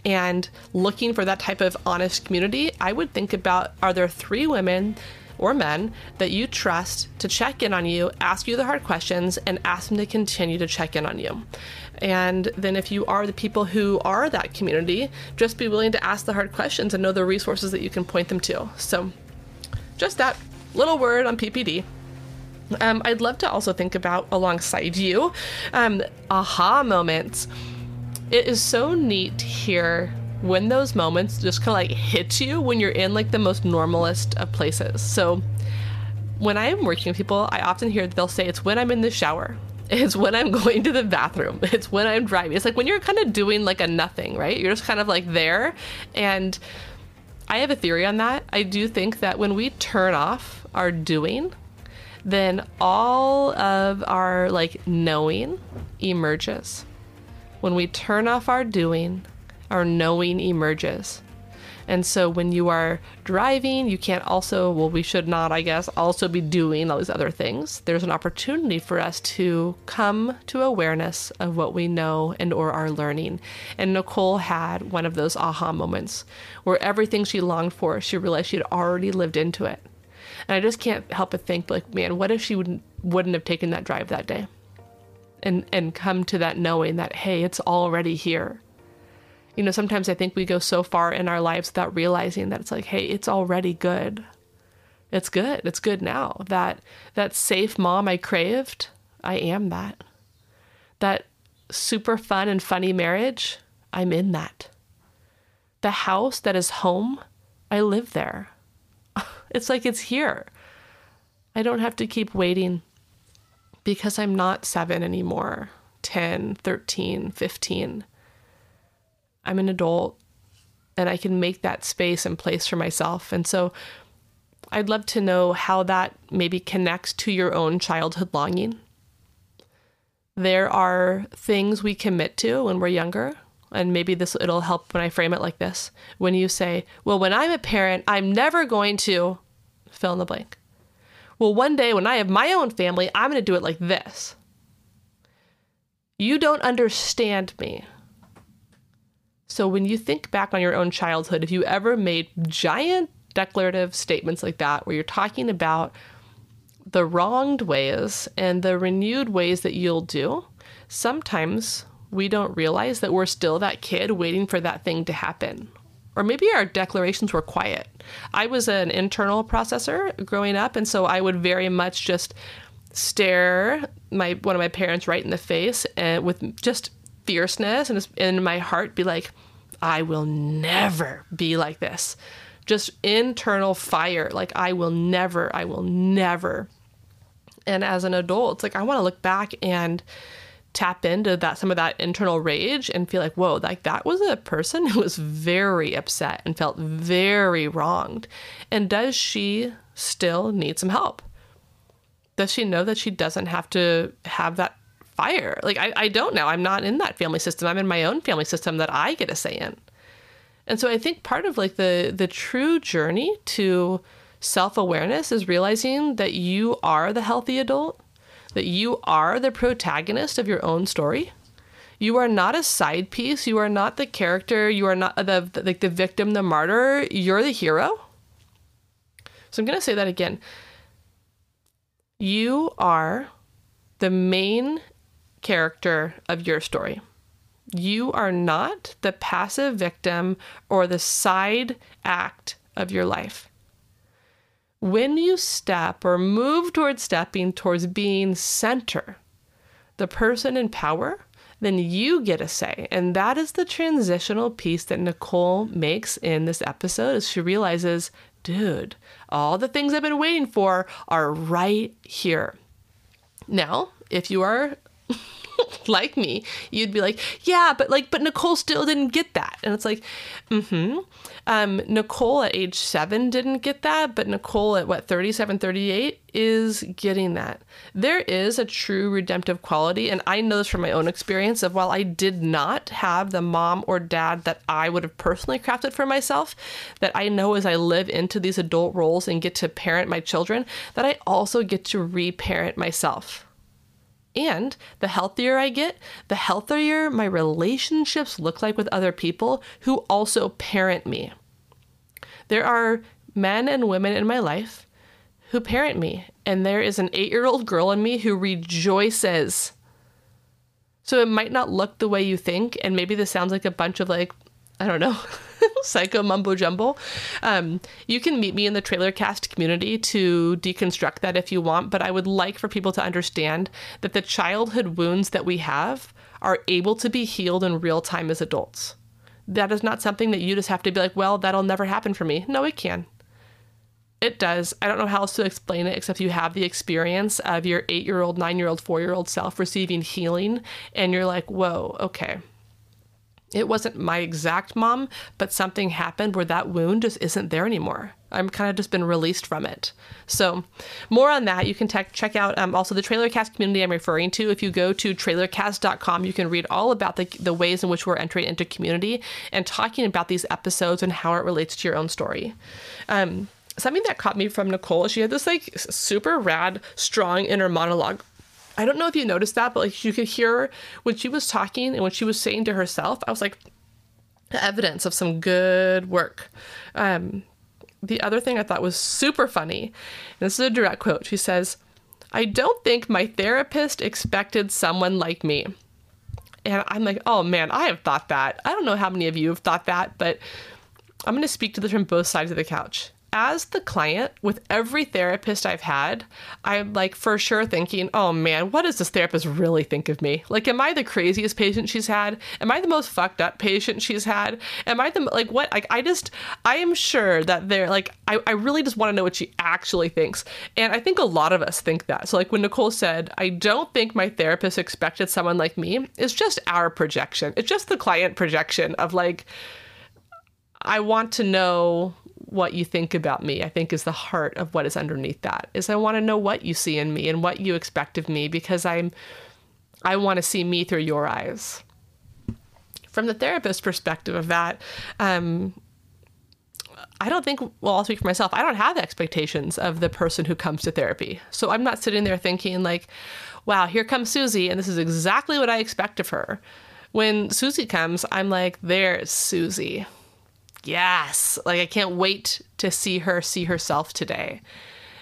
and looking for that type of honest community, I would think about are there three women or men that you trust to check in on you, ask you the hard questions, and ask them to continue to check in on you. And then, if you are the people who are that community, just be willing to ask the hard questions and know the resources that you can point them to. So, just that little word on PPD. Um, I'd love to also think about alongside you um, aha moments. It is so neat to hear when those moments just kind of like hit you when you're in like the most normalist of places. So when I am working with people, I often hear they'll say it's when I'm in the shower. It's when I'm going to the bathroom. It's when I'm driving. It's like when you're kind of doing like a nothing, right? You're just kind of like there. And I have a theory on that. I do think that when we turn off our doing, then all of our like knowing emerges. When we turn off our doing, our knowing emerges. And so when you are driving, you can't also, well, we should not, I guess, also be doing all these other things. There's an opportunity for us to come to awareness of what we know and or are learning. And Nicole had one of those aha moments where everything she longed for, she realized she had already lived into it. And I just can't help but think, like, man, what if she wouldn't, wouldn't have taken that drive that day? And, and come to that knowing that, hey, it's already here you know, sometimes I think we go so far in our lives without realizing that it's like, hey, it's already good. It's good. It's good now. That that safe mom I craved, I am that. That super fun and funny marriage, I'm in that. The house that is home, I live there. It's like it's here. I don't have to keep waiting because I'm not seven anymore, 10, 13, 15. I'm an adult and I can make that space and place for myself. And so I'd love to know how that maybe connects to your own childhood longing. There are things we commit to when we're younger, and maybe this it'll help when I frame it like this. When you say, "Well, when I'm a parent, I'm never going to fill in the blank." Well, one day when I have my own family, I'm going to do it like this. You don't understand me. So when you think back on your own childhood, if you ever made giant declarative statements like that, where you're talking about the wronged ways and the renewed ways that you'll do, sometimes we don't realize that we're still that kid waiting for that thing to happen. Or maybe our declarations were quiet. I was an internal processor growing up, and so I would very much just stare my one of my parents right in the face and with just fierceness and in my heart be like, I will never be like this just internal fire. Like, I will never, I will never. And as an adult, like I want to look back and tap into that some of that internal rage and feel like, whoa, like that was a person who was very upset and felt very wronged. And does she still need some help? Does she know that she doesn't have to have that fire? Like I, I don't know. I'm not in that family system. I'm in my own family system that I get a say in. And so I think part of like the the true journey to self-awareness is realizing that you are the healthy adult, that you are the protagonist of your own story. You are not a side piece, you are not the character, you are not the like the victim, the martyr, you're the hero. So I'm going to say that again. You are the main character of your story. You are not the passive victim or the side act of your life. When you step or move towards stepping towards being center, the person in power, then you get a say. And that is the transitional piece that Nicole makes in this episode as she realizes, dude, all the things I've been waiting for are right here. Now, if you are like me, you'd be like, yeah, but like, but Nicole still didn't get that. And it's like, mm-hmm. Um, Nicole at age seven didn't get that, but Nicole at what, 37, 38 is getting that. There is a true redemptive quality. And I know this from my own experience of while I did not have the mom or dad that I would have personally crafted for myself, that I know as I live into these adult roles and get to parent my children, that I also get to reparent myself. And the healthier I get, the healthier my relationships look like with other people who also parent me. There are men and women in my life who parent me, and there is an eight year old girl in me who rejoices. So it might not look the way you think, and maybe this sounds like a bunch of like, I don't know. psycho mumbo jumbo. Um, you can meet me in the trailer cast community to deconstruct that if you want, but I would like for people to understand that the childhood wounds that we have are able to be healed in real time as adults. That is not something that you just have to be like, well, that'll never happen for me. No, it can. It does. I don't know how else to explain it except you have the experience of your eight year old, nine year old, four year old self receiving healing, and you're like, whoa, okay it wasn't my exact mom, but something happened where that wound just isn't there anymore. I'm kind of just been released from it. So, more on that, you can check out um, also the TrailerCast community I'm referring to. If you go to trailercast.com, you can read all about the, the ways in which we're entering into community and talking about these episodes and how it relates to your own story. Um, something that caught me from Nicole, she had this like super rad, strong inner monologue I don't know if you noticed that, but like you could hear when she was talking and when she was saying to herself, I was like, evidence of some good work. Um, the other thing I thought was super funny, this is a direct quote. She says, I don't think my therapist expected someone like me. And I'm like, oh man, I have thought that. I don't know how many of you have thought that, but I'm going to speak to this from both sides of the couch. As the client, with every therapist I've had, I'm like for sure thinking, oh man, what does this therapist really think of me? Like, am I the craziest patient she's had? Am I the most fucked up patient she's had? Am I the, like, what? Like, I just, I am sure that they're like, I, I really just want to know what she actually thinks. And I think a lot of us think that. So, like, when Nicole said, I don't think my therapist expected someone like me, it's just our projection. It's just the client projection of like, I want to know what you think about me i think is the heart of what is underneath that is i want to know what you see in me and what you expect of me because i'm i want to see me through your eyes from the therapist perspective of that um, I don't think, well, I'll speak for myself. I don't have expectations of the person who comes to therapy. So I'm not sitting there thinking, like, wow, here comes Susie, and this is exactly what I expect of her. When Susie comes, I'm like, there's Susie yes, like I can't wait to see her see herself today.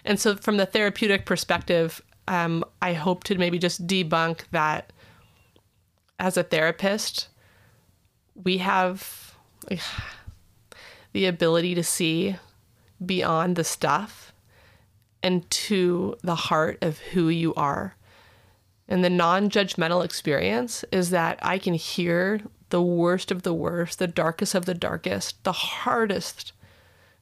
And so, from the therapeutic perspective, um, I hope to maybe just debunk that as a therapist, we have the ability to see beyond the stuff and to the heart of who you are. And the non judgmental experience is that I can hear the worst of the worst, the darkest of the darkest, the hardest,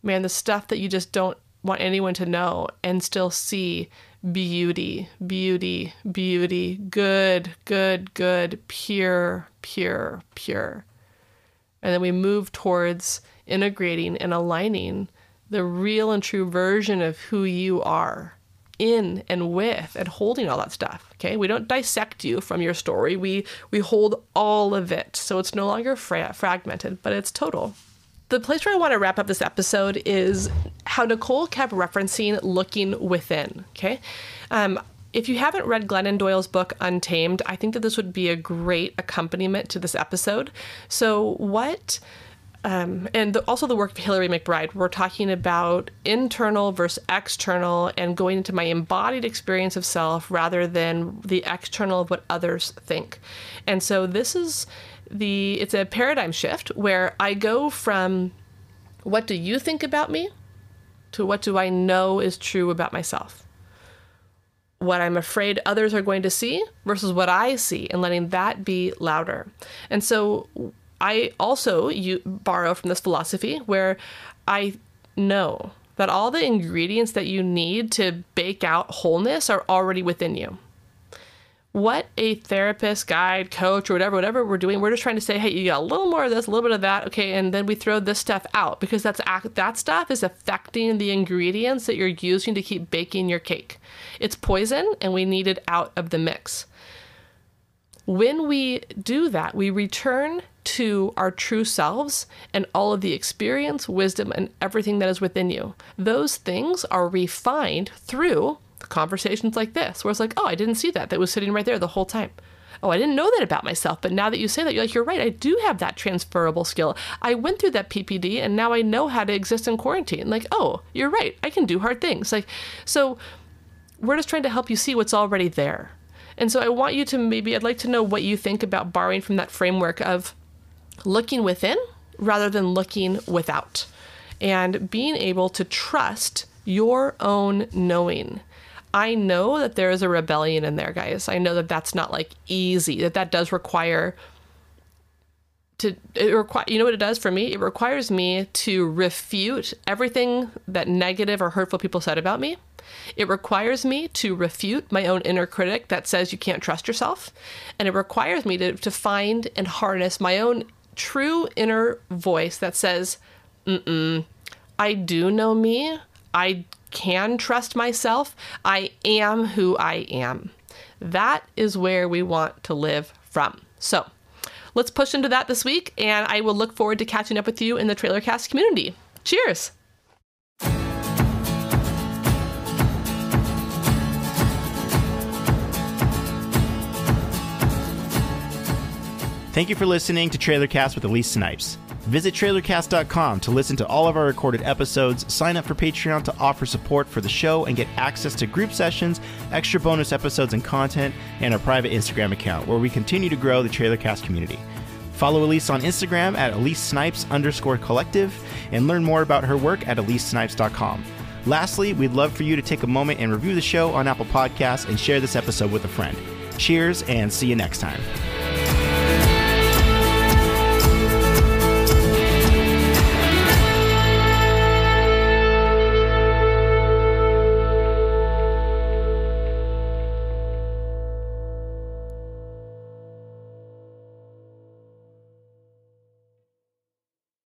man, the stuff that you just don't want anyone to know and still see beauty, beauty, beauty, good, good, good, pure, pure, pure. And then we move towards integrating and aligning the real and true version of who you are in and with and holding all that stuff. Okay, we don't dissect you from your story. We we hold all of it, so it's no longer fra- fragmented, but it's total. The place where I want to wrap up this episode is how Nicole kept referencing looking within. Okay. Um, if you haven't read Glennon Doyle's book Untamed, I think that this would be a great accompaniment to this episode. So, what um, and the, also the work of Hillary McBride. We're talking about internal versus external and going into my embodied experience of self rather than the external of what others think. And so this is the it's a paradigm shift where I go from what do you think about me to what do I know is true about myself. What I'm afraid others are going to see versus what I see, and letting that be louder. And so, I also you borrow from this philosophy where I know that all the ingredients that you need to bake out wholeness are already within you. What a therapist, guide, coach, or whatever, whatever we're doing, we're just trying to say, hey, you got a little more of this, a little bit of that, okay, and then we throw this stuff out because that's that stuff is affecting the ingredients that you're using to keep baking your cake. It's poison, and we need it out of the mix. When we do that, we return to our true selves and all of the experience, wisdom, and everything that is within you. Those things are refined through conversations like this, where it's like, oh, I didn't see that. That was sitting right there the whole time. Oh, I didn't know that about myself. But now that you say that, you're like, you're right. I do have that transferable skill. I went through that PPD and now I know how to exist in quarantine. Like, oh, you're right. I can do hard things. Like, so we're just trying to help you see what's already there. And so I want you to maybe, I'd like to know what you think about borrowing from that framework of looking within rather than looking without, and being able to trust your own knowing. I know that there is a rebellion in there, guys. I know that that's not like easy, that that does require to it require you know what it does for me it requires me to refute everything that negative or hurtful people said about me it requires me to refute my own inner critic that says you can't trust yourself and it requires me to, to find and harness my own true inner voice that says, Mm-mm, I do know me. I can trust myself. I am who I am. That is where we want to live from. So let's push into that this week, and I will look forward to catching up with you in the Trailercast community. Cheers! Thank you for listening to Trailercast with Elise Snipes. Visit trailercast.com to listen to all of our recorded episodes, sign up for Patreon to offer support for the show, and get access to group sessions, extra bonus episodes and content, and our private Instagram account where we continue to grow the Trailercast community. Follow Elise on Instagram at Elise Snipes underscore collective and learn more about her work at EliseSnipes.com. Lastly, we'd love for you to take a moment and review the show on Apple Podcasts and share this episode with a friend. Cheers and see you next time.